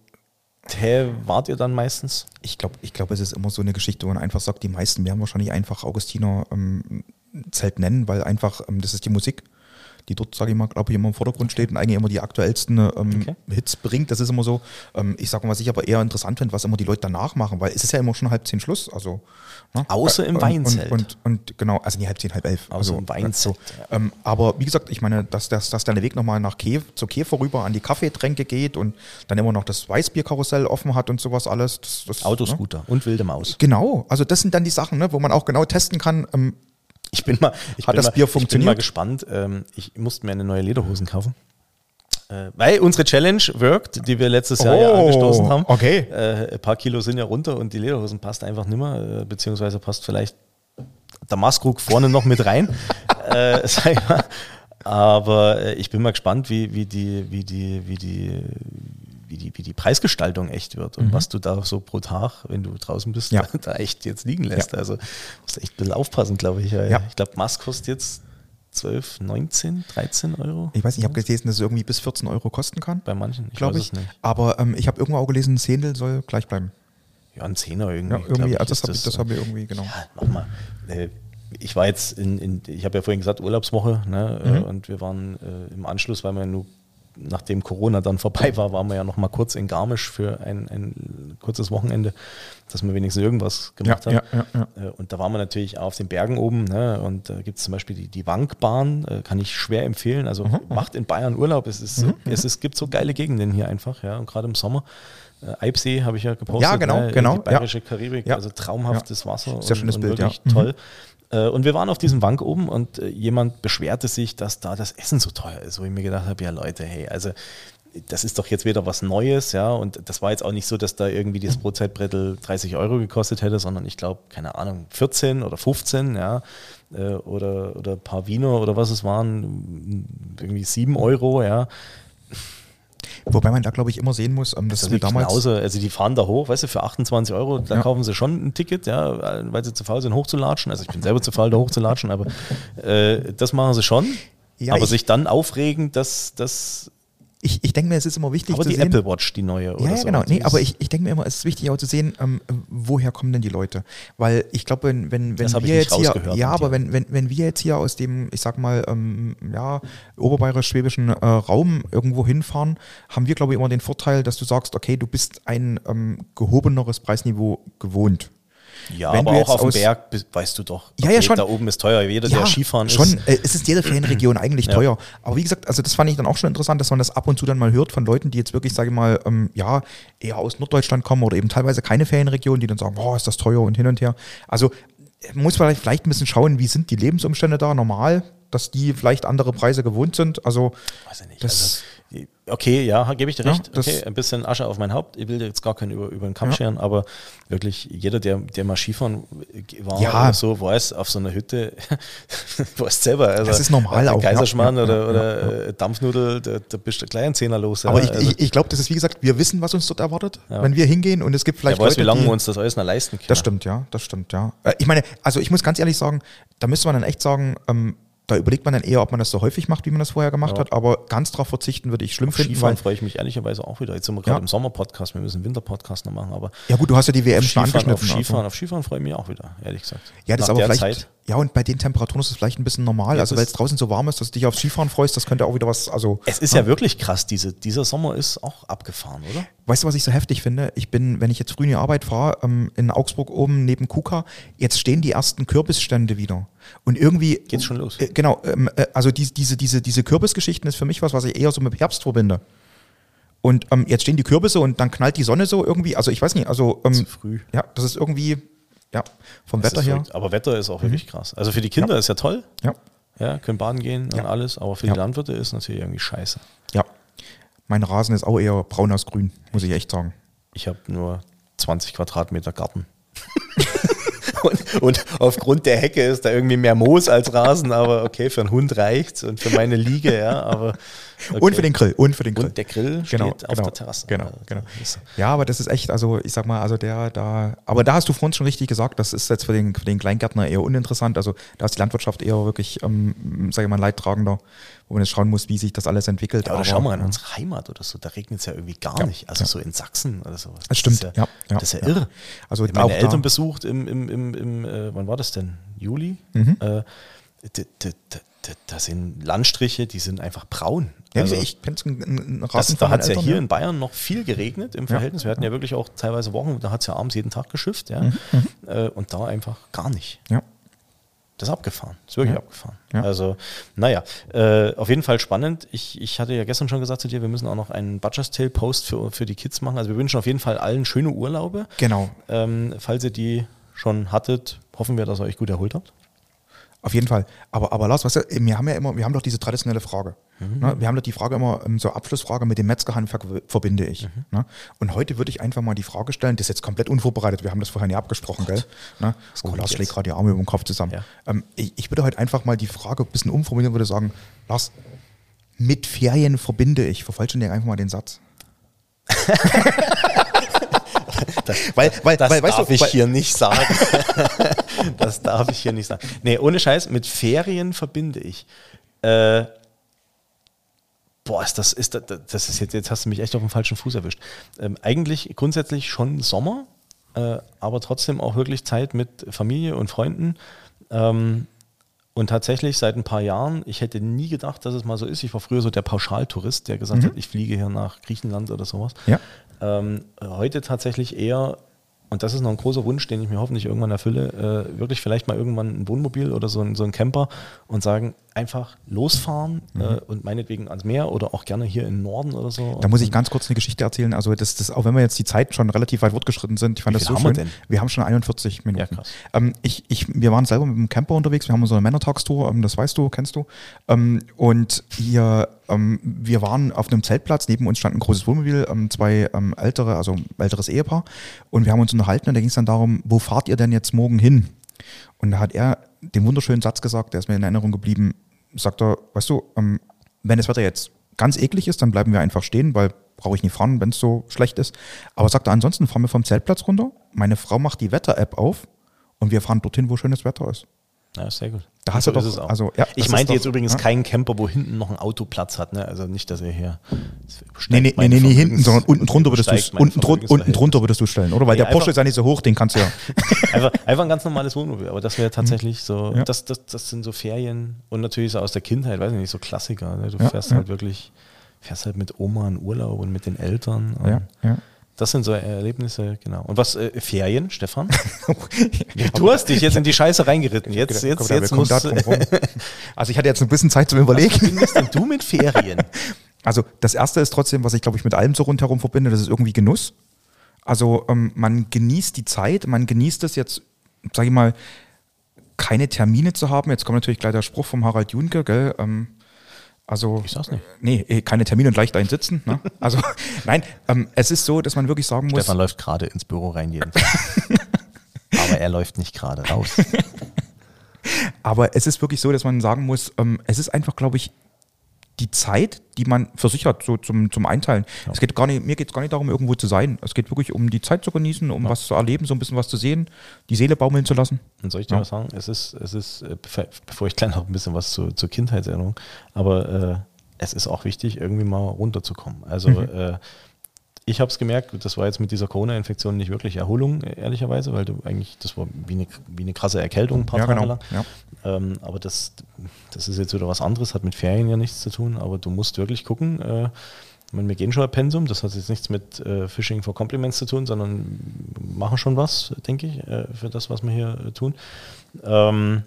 wart ihr dann meistens? Ich glaube, ich glaub, es ist immer so eine Geschichte, wo man einfach sagt, die meisten werden wahrscheinlich einfach Augustiner ähm, Zelt nennen, weil einfach, ähm, das ist die Musik, die dort, sage ich mal, glaube ich, immer im Vordergrund steht und eigentlich immer die aktuellsten ähm, Okay. Hits bringt. Das ist immer so. Ähm, ich sage mal, was ich aber eher interessant finde, was immer die Leute danach machen, weil es ist ja immer schon halb zehn Schluss. Also, ne? Außer im Weinzelt. Und, und, und genau, also nie halb zehn, halb elf. Außer also, im Weinzelt, So. ja. Ähm, aber wie gesagt, ich meine, dass, dass, dass der Weg nochmal nach Kiew, zur Kiew vorüber an die Kaffeetränke geht und dann immer noch das Weißbierkarussell offen hat und sowas alles. Das, das, ne? Autoscooter und wilde Maus. Genau, also das sind dann die Sachen, ne, wo man auch genau testen kann. Ähm, Ich bin mal, ich Hat bin das mal, Bier Ich bin mal funktioniert? gespannt. Ähm, ich musste mir eine neue Lederhosen kaufen. Äh, weil unsere Challenge wirkt, die wir letztes Jahr ja Oh, angestoßen haben. okay. Äh, ein paar Kilo sind ja runter und die Lederhosen passt einfach nimmer, äh, beziehungsweise passt vielleicht der Maskrug vorne noch mit rein. äh. Aber ich bin mal gespannt, wie, wie, die, wie, die, wie, die, wie, die, wie die Preisgestaltung echt wird und was du da so pro Tag, wenn du draußen bist, Mhm. Ja. da echt jetzt liegen lässt. Ja. Also musst echt ein bisschen aufpassen, glaube ich. Ja. Ich glaube, Mask kostet jetzt 12, 19, 13 Euro ich weiß nicht, ich habe gelesen, dass es irgendwie bis 14 Euro kosten kann, bei manchen. Ich glaube ich. es nicht. Aber ähm, ich habe irgendwo auch gelesen, ein Zehntel soll gleich bleiben. Ja, ein Zehner irgendwie. Ja, glaub irgendwie, ich, also das habe ich, das hab ich irgendwie, genau. Ja, nochmal. Äh, ich war jetzt in, in ich habe ja vorhin gesagt, Urlaubswoche, ne? Mhm. äh, Und wir waren äh, im Anschluss, weil wir nur, nachdem Corona dann vorbei war, waren wir ja noch mal kurz in Garmisch für ein, ein kurzes Wochenende, dass wir wenigstens irgendwas gemacht Ja, haben. ja, ja. Äh, Und da waren wir natürlich auf den Bergen oben, ne? Und da gibt es zum Beispiel die, die Wankbahn, äh, kann ich schwer empfehlen. Also Mhm, macht in Bayern Urlaub. Es, ist, so- es ist, gibt so geile Gegenden hier einfach, ja. Und gerade im Sommer. Äh, Eibsee habe ich ja gepostet. Ja, genau, ne? genau, Die bayerische Karibik, also traumhaftes Wasser. Sehr schönes Bild, wirklich ja. Mhm. toll. Äh, Und wir waren auf diesem Wank oben und äh, jemand beschwerte sich, dass da das Essen so teuer ist. Wo ich mir gedacht habe, ja Leute, hey, also das ist doch jetzt wieder was Neues, ja. Und das war jetzt auch nicht so, dass da irgendwie das Brotzeitbrettel 30 Euro gekostet hätte, sondern ich glaube, keine Ahnung, 14 oder 15, ja. Äh, Oder, oder ein paar Wiener oder was es waren, irgendwie 7 Euro, ja. Wobei man da, glaube ich, immer sehen muss, ähm, das Das wirklich damals. genauso. Also die fahren da hoch, weißt du, für 28 Euro, da Ja. kaufen sie schon ein Ticket, ja, weil sie zu faul sind, hochzulatschen. Also ich bin selber zu faul, da hochzulatschen, aber äh, das machen sie schon. Ja, aber ich- sich dann aufregen, dass das. Ich, ich denke mir, es ist immer wichtig Aber zu die sehen. Apple Watch, die neue. Oder Ja, ja, so, genau. die Nee, aber ich, ich denke mir immer, es ist wichtig auch zu sehen, ähm, woher kommen denn die Leute? Weil ich glaube, wenn, wenn, wenn Das wir jetzt hier, ja, aber wenn, wenn, wenn wir jetzt hier aus dem, ich sag mal, ähm, ja, oberbayerisch-schwäbischen äh, Raum irgendwo hinfahren, haben wir, glaube ich, immer den Vorteil, dass du sagst, okay, du bist ein ähm, gehobeneres Preisniveau gewohnt. Ja, wenn aber auch auf dem Berg weißt du doch. Ja, ja, schon. Da oben ist teuer. Jeder, der Skifahren schon, ist. äh, es ist jede Ferienregion eigentlich Ja. teuer. Aber wie gesagt, also das fand ich dann auch schon interessant, dass man das ab und zu dann mal hört von Leuten, die jetzt wirklich, sage ich mal, ähm, ja, eher aus Norddeutschland kommen oder eben teilweise keine Ferienregion, die dann sagen, oh, ist das teuer und hin und her. Also äh, muss man vielleicht ein bisschen schauen, wie sind die Lebensumstände da normal, dass die vielleicht andere Preise gewohnt sind. Also Weiß ich nicht. das- also, okay, ja, gebe ich dir Ja, recht. das- okay, ein bisschen Asche auf mein Haupt. Ich will jetzt gar keinen über, über den Kamm Ja. scheren, aber wirklich jeder, der, der mal Skifahren war Ja. oder so, weiß, auf so einer Hütte, weiß selber. Also, Das ist normal auch, ja, Kaiserschmarrn ja, oder, ja, oder äh, Dampfnudel, da, da bist du gleich ein Zehner los. aber ja. ich, also, ich, ich glaube, das ist wie gesagt, wir wissen, was uns dort erwartet, Ja. wenn wir hingehen und es gibt der vielleicht weiß, Leute, wie lange wir uns das alles noch leisten können. Das stimmt, ja, das stimmt, ja. Äh, Ich meine, also ich muss ganz ehrlich sagen, da müsste man dann echt sagen, ähm, da überlegt man dann eher, ob man das so häufig macht, wie man das vorher gemacht Ja. hat, aber ganz drauf verzichten würde ich schlimm Auf finden, Skifahren freue ich mich ehrlicherweise auch wieder. Jetzt sind wir gerade Ja. im Sommerpodcast, wir müssen einen Winterpodcast noch machen, aber ja gut, du hast ja die WM auf schon Skifahren, auf angeschnitten. Skifahren, also. auf Skifahren freue ich mich auch wieder, ehrlich gesagt. Ja, das ist Nach aber der vielleicht, Zeit. Ja und bei den Temperaturen ist es vielleicht ein bisschen normal, Ja, also weil es draußen so warm ist, dass du dich aufs Skifahren freust, das könnte auch wieder was, also. Es ist ja, wirklich krass, diese, dieser Sommer ist auch abgefahren, oder? Weißt du, was ich so heftig finde? Ich bin, wenn ich jetzt früh in die Arbeit fahre, ähm, in Augsburg oben neben Kuka, jetzt stehen die ersten Kürbisstände wieder. Und irgendwie. Geht's schon los? Äh, genau, ähm, äh, also die, diese, diese, diese Kürbisgeschichten ist für mich was, was ich eher so mit Herbst verbinde. Und ähm, jetzt stehen die Kürbisse und dann knallt die Sonne so irgendwie. Also ich weiß nicht, also. Ähm, Zu früh. Ja, das ist irgendwie, ja, vom Das Wetter her. Aber Wetter ist auch wirklich krass. Also für die Kinder ist ja toll, Ja, ja, können baden gehen und Ja. alles, aber für Ja. die Landwirte ist natürlich irgendwie scheiße. ja. Mein Rasen ist auch eher braun als grün, muss ich echt sagen. Ich habe nur 20 Quadratmeter Garten. und, und aufgrund der Hecke ist da irgendwie mehr Moos als Rasen, aber okay, für einen Hund reicht's und für meine Liege, ja, aber Okay. Und für den Grill. Und für den Grill. Und der Grill genau, steht auf genau, der Terrasse. Genau, genau. Ja, aber das ist echt, also ich sag mal, also der da, aber da hast du vorhin schon richtig gesagt, das ist jetzt für den, für den Kleingärtner eher uninteressant. Also da ist die Landwirtschaft eher wirklich, ähm, sage ich mal, leidtragender, wo man jetzt schauen muss, wie sich das alles entwickelt. Ja, oder aber, schau mal in unsere Heimat oder so, da regnet es ja irgendwie gar ja, nicht. Also ja. so in Sachsen oder so. Das, stimmt, das ja, ja, Das ist ja, irre. Also ich meine Eltern besucht im, im, im, im äh, wann war das denn? Juli? Mhm. Äh, das sind Landstriche, die sind einfach braun. Ja, also, ich kenne es einen Rasen Da hat es ja hier ja. in Bayern noch viel geregnet im Verhältnis. Ja. Wir hatten ja wirklich auch teilweise Wochen, da hat es ja abends jeden Tag geschifft. Ja? Mhm. mhm. Äh, und da einfach gar nicht. Ja. Das ist abgefahren. Das ist wirklich ja. abgefahren. Ja. Also, naja, äh, auf jeden Fall spannend. Ich, ich hatte ja gestern schon gesagt zu dir, wir müssen auch noch einen Butcher's Tale Post für, für die Kids machen. Also wir wünschen auf jeden Fall allen schöne Urlaube. Genau. Ähm, falls ihr die schon hattet, hoffen wir, dass ihr euch gut erholt habt. Auf jeden Fall. Aber, aber Lars, weißt du, wir haben ja immer, wir haben doch diese traditionelle Frage. Mhm. Ne? Wir haben doch die Frage immer, ähm, so Abschlussfrage mit dem Metzgerhandwerk verbinde ich. Mhm. Ne? Und heute würde ich einfach mal die Frage stellen, das ist jetzt komplett unvorbereitet, wir haben das vorher nie abgesprochen, gell? Ne? Oh, Lars schlägt gerade die Arme über den Kopf zusammen. Ja. Ähm, ich, ich, würde heute einfach mal die Frage ein bisschen umformulieren und würde sagen, Lars, mit Ferien verbinde ich, vervollständige einfach mal den Satz. Das, weil, weil, das weil, darf du, ich weil, hier nicht sagen. das darf ich hier nicht sagen. Nee, ohne Scheiß, mit Ferien verbinde ich. Äh, boah, ist das, ist das, das ist jetzt, jetzt hast du mich echt auf dem falschen Fuß erwischt. Ähm, eigentlich grundsätzlich schon Sommer, äh, aber trotzdem auch wirklich Zeit mit Familie und Freunden. Ähm, und tatsächlich seit ein paar Jahren, ich hätte nie gedacht, dass es mal so ist. Ich war früher so der Pauschaltourist, der gesagt mhm. hat, ich fliege hier nach Griechenland oder sowas. Ja. Ähm, heute tatsächlich eher und das ist noch ein großer Wunsch, den ich mir hoffentlich irgendwann erfülle, äh, wirklich vielleicht mal irgendwann ein Wohnmobil oder so ein, so ein Camper und sagen, einfach losfahren mhm. äh, und meinetwegen ans Meer oder auch gerne hier im Norden oder so. Da muss ich ganz kurz eine Geschichte erzählen. Also das, das, auch wenn wir jetzt die Zeit schon relativ weit fortgeschritten sind, ich fand das so schön. Wir, wir, haben schon 41 Minuten. Ja, ähm, ich, ich, wir waren selber mit dem Camper unterwegs, wir haben so eine Männertagstour, ähm, das weißt du, kennst du. Ähm, und hier, ähm, wir waren auf einem Zeltplatz, neben uns stand ein großes Wohnmobil, ähm, zwei ähm, ältere, also älteres Ehepaar. Und wir haben uns unterhalten und da ging es dann darum, wo fahrt ihr denn jetzt morgen hin? Und da hat er den wunderschönen Satz gesagt, der ist mir in Erinnerung geblieben, sagt er, weißt du, ähm, wenn das Wetter jetzt ganz eklig ist, dann bleiben wir einfach stehen, weil brauche ich nicht fahren, wenn es so schlecht ist. Aber sagt er, ansonsten fahren wir vom Zeltplatz runter, meine Frau macht die Wetter-App auf und wir fahren dorthin, wo schönes Wetter ist. Ja, sehr gut. Da hast so du doch, also, ja, ich meinte jetzt übrigens ja. keinen Camper, wo hinten noch ein Autoplatz hat, ne? Also nicht, dass er hier. Nee, nee, nee, nee, nee hinten, sondern unten drunter würdest du unten, drun, unten drunter würdest du stellen, oder? Weil nee, der Porsche ist ja nicht so hoch, den kannst du ja. einfach, einfach ein ganz normales Wohnmobil, aber das wäre tatsächlich so, ja. das, das, das sind so Ferien und natürlich so aus der Kindheit, weiß ich nicht, so Klassiker. Ne? Du fährst halt wirklich, fährst halt mit Oma in Urlaub und mit den Eltern. ja, ja. Das sind so Erlebnisse, genau. Und was, äh, Ferien, Stefan? du hast dich jetzt in die Scheiße reingeritten. Jetzt, jetzt, jetzt, jetzt muss, Also ich hatte jetzt ein bisschen Zeit zum Überlegen. Was verbindest denn du mit Ferien? Also das Erste ist trotzdem, was ich glaube ich mit allem so rundherum verbinde, das ist irgendwie Genuss. Also ähm, man genießt die Zeit, man genießt es jetzt, sage ich mal, keine Termine zu haben. Jetzt kommt natürlich gleich der Spruch vom Harald Junke, gell? Ähm, also, ich sag's nicht. Nee, eh, keine Termine und leicht einsitzen. Ne? Also, nein, ähm, es ist so, dass man wirklich sagen muss. Stefan läuft gerade ins Büro rein jeden Tag. Aber er läuft nicht gerade raus. Aber es ist wirklich so, dass man sagen muss, ähm, es ist einfach, glaube ich, die Zeit, die man versichert, so zum, zum Einteilen. Ja. Es geht gar nicht, mir geht es gar nicht darum, irgendwo zu sein. Es geht wirklich um die Zeit zu genießen, um ja. was zu erleben, so ein bisschen was zu sehen, die Seele baumeln zu lassen. Und soll ich dir ja. was sagen? Es ist, es ist, äh, bevor ich gleich noch ein bisschen was zu, zur Kindheitserinnerung, aber äh, es ist auch wichtig, irgendwie mal runterzukommen. Also mhm. äh, ich habe es gemerkt, das war jetzt mit dieser Corona-Infektion nicht wirklich Erholung, ehrlicherweise, weil du eigentlich, das war wie eine, wie eine krasse Erkältung ein paar ja, Tage genau. lang. Ja. Ähm, aber das, das ist jetzt wieder was anderes, hat mit Ferien ja nichts zu tun, aber du musst wirklich gucken. Äh, meine, wir gehen schon ein Pensum, das hat jetzt nichts mit äh, Fishing for Compliments zu tun, sondern machen schon was, denke ich, äh, für das, was wir hier äh, tun. Ähm,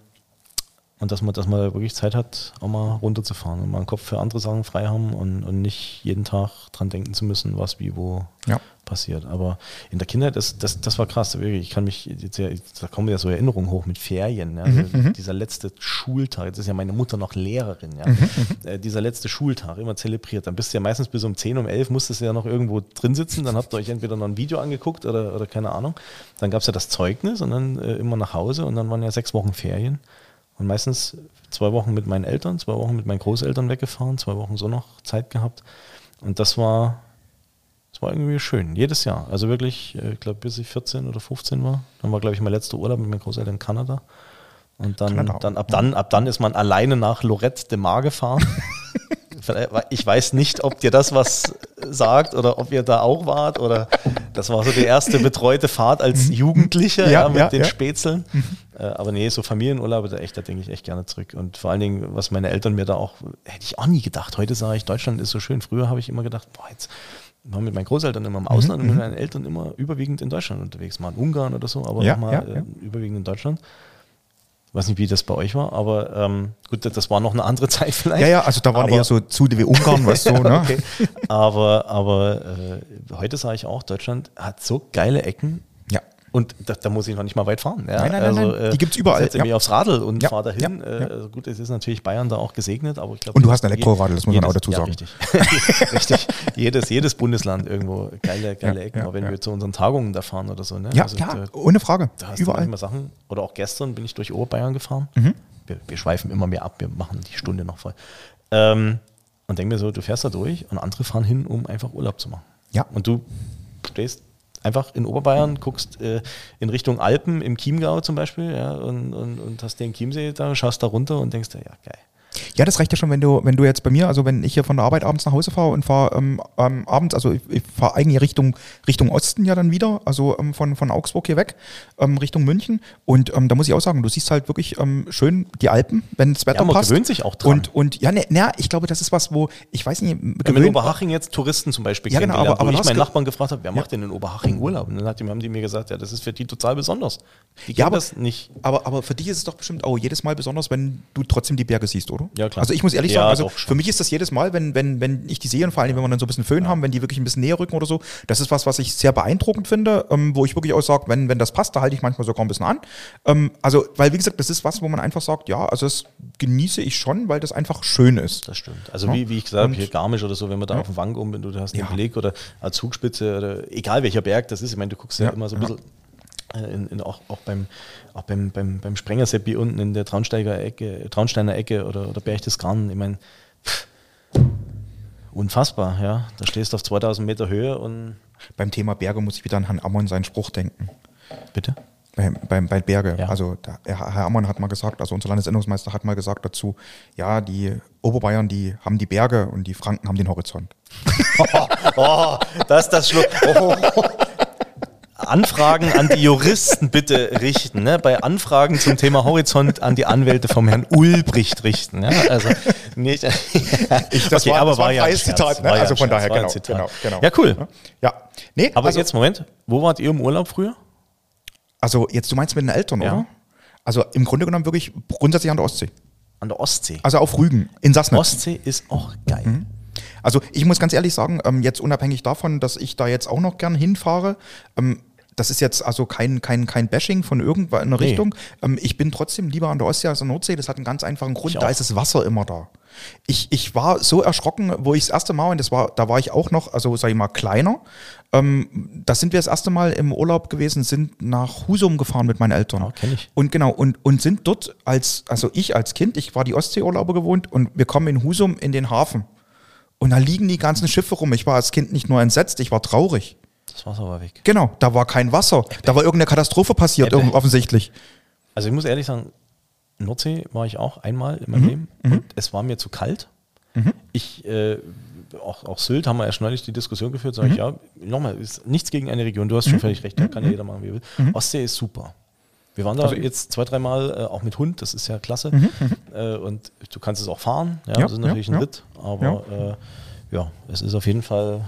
und dass man, dass man wirklich Zeit hat, auch mal runterzufahren und mal einen Kopf für andere Sachen frei haben und, und nicht jeden Tag dran denken zu müssen, was wie wo ja. passiert. Aber in der Kindheit, das, das, das war krass. Ich kann mich, jetzt ja, da kommen ja so Erinnerungen hoch mit Ferien. Ja. Also mhm, mhm, dieser letzte Schultag, jetzt ist ja meine Mutter noch Lehrerin, ja. Mhm, mhm, äh, dieser letzte Schultag, immer zelebriert. Dann bist du ja meistens bis um 10, um 11 musstest du ja noch irgendwo drin sitzen. Dann habt ihr euch entweder noch ein Video angeguckt oder, oder keine Ahnung. Dann gab es ja das Zeugnis und dann äh, immer nach Hause und dann waren ja sechs Wochen Ferien. Und meistens zwei Wochen mit meinen Eltern, zwei Wochen mit meinen Großeltern weggefahren, zwei Wochen so noch Zeit gehabt. Und das war, das war irgendwie schön, jedes Jahr. Also wirklich, äh, ich glaube, bis ich 14 oder 15 war. Dann war, glaube ich, mein letzter Urlaub mit meinen Großeltern in Kanada. Und dann, Kanada. dann, ab dann, ab dann ist man alleine nach Lorette de Mar gefahren. ich weiß nicht, ob dir das was sagt oder ob ihr da auch wart oder das war so die erste betreute Fahrt als Jugendliche Ja, ja, mit ja, den. Spätzeln. Äh, aber nee, so Familienurlaube, da echt, da denke ich echt gerne zurück. Und vor allen Dingen, was meine Eltern mir da auch, hätte ich auch nie gedacht. Heute sage ich, Deutschland ist so schön. Früher habe ich immer gedacht, boah, jetzt war mit meinen Großeltern immer im Ausland und mit meinen Eltern immer überwiegend in Deutschland unterwegs. Mal in Ungarn oder so, aber Ja, nochmal ja, äh, überwiegend in Deutschland. Weiß nicht, wie das bei euch war, aber ähm, gut, das war noch eine andere Zeit vielleicht. Ja, ja, also da waren Aber- eher so Zude wie Ungarn, weißt du, ne? okay. Aber, aber äh, heute sage ich auch, Deutschland hat so geile Ecken. Und da, da muss ich noch nicht mal weit fahren. Ja? Nein, nein, nein, nein. Die gibt's überall, Setze ja. mich aufs Radl und Ja, fahre dahin. ja, Äh, ja. Also gut, es ist natürlich Bayern da auch gesegnet, aber ich glaube. Und du hast ein Elektroradl, das muss man auch dazu sagen. Richtig. richtig. Jedes, jedes Bundesland irgendwo geile, geile Ecken, auch wenn wir zu unseren Tagungen da fahren oder so. Ne? Ja, Also da, ohne Frage. da hast du Überall. manchmal Sachen. Oder auch gestern bin ich durch Oberbayern gefahren. Mhm. Wir, wir schweifen immer mehr ab, wir machen die Stunde noch voll. Ähm, und denke mir so, du fährst da durch und andere fahren hin, um einfach Urlaub zu machen. Ja. Und du stehst einfach in Oberbayern, guckst äh, in Richtung Alpen im Chiemgau zum Beispiel ja, und, und, und hast den Chiemsee da, schaust da runter und denkst ja, geil. Ja, das reicht ja schon, wenn du, wenn du jetzt bei mir, also wenn ich hier von der Arbeit abends nach Hause fahre und fahre ähm, ähm, abends, also ich, ich fahre eigentlich Richtung, Richtung Osten ja dann wieder, also ähm, von, von Augsburg hier weg, ähm, Richtung München. Und ähm, da muss ich auch sagen, du siehst halt wirklich ähm, schön die Alpen, wenn das Wetter Ja, man passt. gewöhnt sich auch dran. Und, und ja, ne, ne, ich glaube, das ist was, wo, ich weiß nicht, Wenn in gewöhnt- Oberhaching jetzt Touristen zum Beispiel Ja, genau, aber- aber wo ich meinen Nachbarn gefragt habe, wer macht denn in Oberhaching Urlaub? Und dann hat die, haben die mir gesagt, ja, das ist für die total besonders. Die Ja, aber- das nicht. Aber, aber für dich ist es doch bestimmt auch jedes Mal besonders, wenn du trotzdem die Berge siehst, oder? Ja, klar. Also ich muss ehrlich Ja, sagen, also für mich ist das jedes Mal, wenn, wenn, wenn ich die sehe und vor allem, wenn wir dann so ein bisschen Föhn haben, wenn die wirklich ein bisschen näher rücken oder so, das ist was, was ich sehr beeindruckend finde, ähm, wo ich wirklich auch sage, wenn, wenn das passt, da halte ich manchmal sogar ein bisschen an. Ähm, also, weil wie gesagt, das ist was, wo man einfach sagt, ja, also das genieße ich schon, weil das einfach schön ist. Das stimmt. Also Ja. wie, wie ich gesagt habe, hier Garmisch oder so, wenn man da auf den Wang um, wenn du hast den Ja. Blick oder als Zugspitze oder egal welcher Berg das ist, ich meine, du guckst ja, Ja, immer so ein ja. bisschen in, in, auch, auch beim, auch beim, beim, beim Sprengerseppi unten in der Traunsteiger Ecke, Traunsteiner Ecke oder, oder Berchtesgaden, ich meine, unfassbar, ja. Da stehst du auf 2000 Meter Höhe und Beim Thema Berge muss ich wieder an Herrn Ammon seinen Spruch denken. bitte? Bei, bei, bei Berge. Ja. Also da, Herr Ammon hat mal gesagt, also unser Landesendungsmeister hat mal gesagt dazu, ja, die Oberbayern, die haben die Berge und die Franken haben den Horizont. Oh, das ist das Schluck. Oh. Anfragen an die Juristen bitte richten. Ne? Bei Anfragen zum Thema Horizont an die Anwälte vom Herrn Ulbricht richten. Ja? Also nicht. Ich, das war- das war freies Scherz. Zitat, ne? War ja Also ein von Scherz, daher, war ein genau, Zitat. genau, genau. Ja, cool. Ja. Nee, Aber also, jetzt, Moment, wo wart ihr im Urlaub früher? also jetzt, du meinst mit den Eltern, Ja. oder? Also im Grunde genommen wirklich grundsätzlich an der Ostsee. An der Ostsee. Also auf Rügen, in Sassnitz. Ostsee ist auch geil. Also ich muss ganz ehrlich sagen, ähm, jetzt unabhängig davon, dass ich da jetzt auch noch gern hinfahre, ähm, das ist jetzt also kein, kein, kein Bashing von irgendeiner Nee. Richtung. Ähm, ich bin trotzdem lieber an der Ostsee als an der Nordsee. Das hat einen ganz einfachen Grund. Ich Da auch. ist das Wasser immer da. Ich, ich war so erschrocken, wo ich das erste Mal, und das war, da war ich auch noch, also sag ich mal, kleiner. Ähm, da sind wir das erste Mal im Urlaub gewesen, sind nach Husum gefahren mit meinen Eltern. Ja, kenn ich. Und genau, und, und sind dort als, also ich als Kind, ich war die Ostseeurlaube gewohnt und wir kommen in Husum in den Hafen. Und da liegen die ganzen Schiffe rum. Ich war als Kind nicht nur entsetzt, ich war traurig. Das Wasser war weg. Genau, da war kein Wasser. Da war irgendeine Katastrophe passiert, Ebbe. offensichtlich. Also ich muss ehrlich sagen, Nordsee war ich auch einmal in Mhm. meinem Leben und es war mir zu kalt. Ich, äh, auch, auch Sylt haben wir erst neulich die Diskussion geführt, sage Mhm. ich, ja, nochmal, ist nichts gegen eine Region, du hast schon völlig recht, da kann ja jeder machen, wie er will. Ostsee ist super. Wir waren da Mhm. Also jetzt zwei, dreimal äh, auch mit Hund, das ist ja klasse. Äh, und du kannst es auch fahren, ja, Mhm, Ja, das ist natürlich ja, ein. Ritt, aber ja. Äh, ja, es ist auf jeden Fall,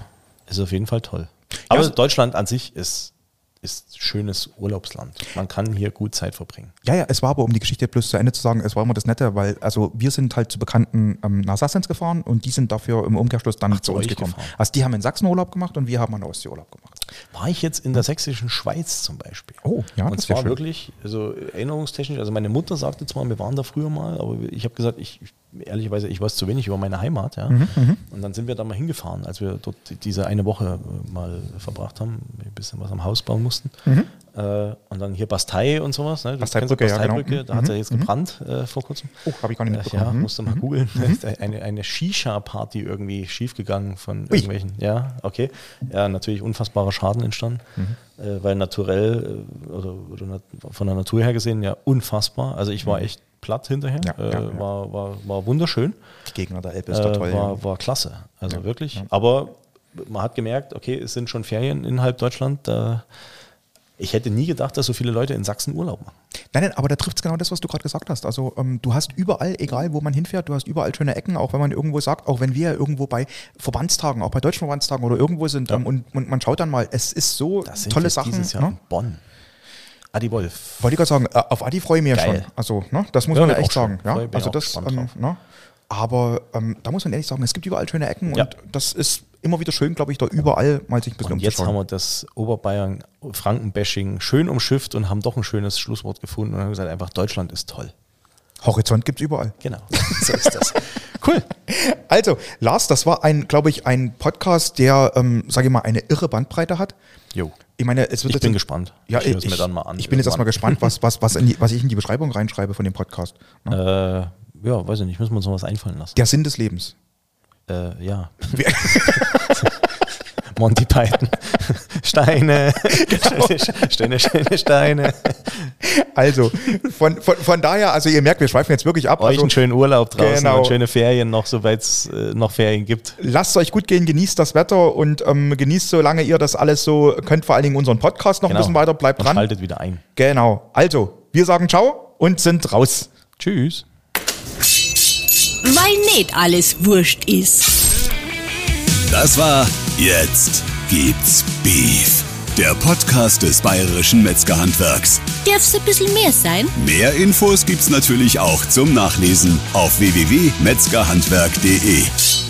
es ist auf jeden Fall toll. Aber es- Deutschland an sich ist, ist schönes Urlaubsland. Man kann hier gut Zeit verbringen. Ja, ja, es war aber, um die Geschichte bloß zu Ende zu sagen, es war immer das Nette, weil, also wir sind halt zu Bekannten ähm, nach Sassnitz gefahren und die sind dafür im Umkehrschluss dann zu zu uns gekommen. gefahren. Also die haben in Sachsen Urlaub gemacht und wir haben an der Ostsee Urlaub gemacht. War ich jetzt in der sächsischen Schweiz zum Beispiel. Oh, ja, Und das zwar schön. wirklich, also erinnerungstechnisch, also meine Mutter sagte zwar, wir waren da früher mal, aber ich habe gesagt, ich, ehrlicherweise, ich weiß zu wenig über meine Heimat. Ja. Mhm, Und dann sind wir da mal hingefahren, als wir dort diese eine Woche äh, mal verbracht haben, ein bisschen was am Haus bauen mussten. Mhm. Äh, und dann hier Bastei und sowas. Ne? Basteibrücke, ja, genau. Da hat es ja jetzt gebrannt äh, vor kurzem. Oh, habe ich gar nicht Äh, mitbekommen. Ja, Mhm. musste mal googeln. Eine, eine Shisha-Party irgendwie schiefgegangen von Ui. irgendwelchen. Ja, okay. Ja, natürlich unfassbarer Schaden entstanden, Mhm. äh, weil naturell äh, oder, oder von der Natur her gesehen ja unfassbar. Also ich war echt platt hinterher. Ja, äh, ja, ja. War, war, war wunderschön. Die Gegner der Elbe ist doch Äh, toll. war, ja. war klasse. Also wirklich. Aber man hat gemerkt, okay, es sind schon Ferien innerhalb Deutschland. Da ich hätte nie gedacht, dass so viele Leute in Sachsen Urlaub machen. Nein, nein, aber da trifft es genau das, was du gerade gesagt hast. Also ähm, du hast überall, egal wo man hinfährt, du hast überall schöne Ecken, auch wenn man irgendwo sagt, auch wenn wir irgendwo bei Verbandstagen, auch bei deutschen Verbandstagen oder irgendwo sind ähm, und, und man schaut dann mal, es ist so Das sind tolle Sachen. dieses Jahr Ne? in Bonn. Adi Wolf. Wollte ich gerade sagen, äh, auf Adi freue ich mich ja schon. Also, ne, das muss Ja, man ja echt sagen. Ja? Also das, ähm, ne? Aber ähm, da muss man ehrlich sagen, es gibt überall schöne Ecken Ja. und das ist immer wieder schön, glaube ich, da überall mal sich ein bisschen Und jetzt haben wir das Oberbayern Franken-Bashing schön umschifft und haben doch ein schönes Schlusswort gefunden und haben gesagt, einfach Deutschland ist toll. Horizont gibt es überall. Genau, so ist das. Cool. Also, Lars, das war ein, glaube ich, ein Podcast, der, ähm, sage ich mal, eine irre Bandbreite hat. Jo. Ich meine, es wird Ich jetzt bin gespannt. Ja, Ich ich, mir dann mal an ich bin jetzt erstmal gespannt, was, was, was, die, was ich in die Beschreibung reinschreibe von dem Podcast. Ne? Äh, ja, weiß ich nicht, müssen wir uns noch was einfallen lassen. Der Sinn des Lebens. Äh, ja. Monty Python. Steine. Steine, Steine, Steine. Also, von, von, von daher, also ihr merkt, wir schweifen jetzt wirklich ab. Euch Also, einen schönen Urlaub draußen Genau. und schöne Ferien noch, soweit es äh, noch Ferien gibt. lasst es euch gut gehen, genießt das Wetter und ähm, genießt, solange ihr das alles so könnt, vor allen Dingen unseren Podcast noch ein bisschen weiter, bleibt Genau. Und dran. schaltet wieder ein. Genau. Also, wir sagen Ciao und sind raus. Tschüss. Weil nicht alles wurscht ist. Das war Jetzt gibt's Beef. Der Podcast des Bayerischen Metzgerhandwerks. Darf's ein bisschen mehr sein? Mehr Infos gibt's natürlich auch zum Nachlesen auf www.metzgerhandwerk.de.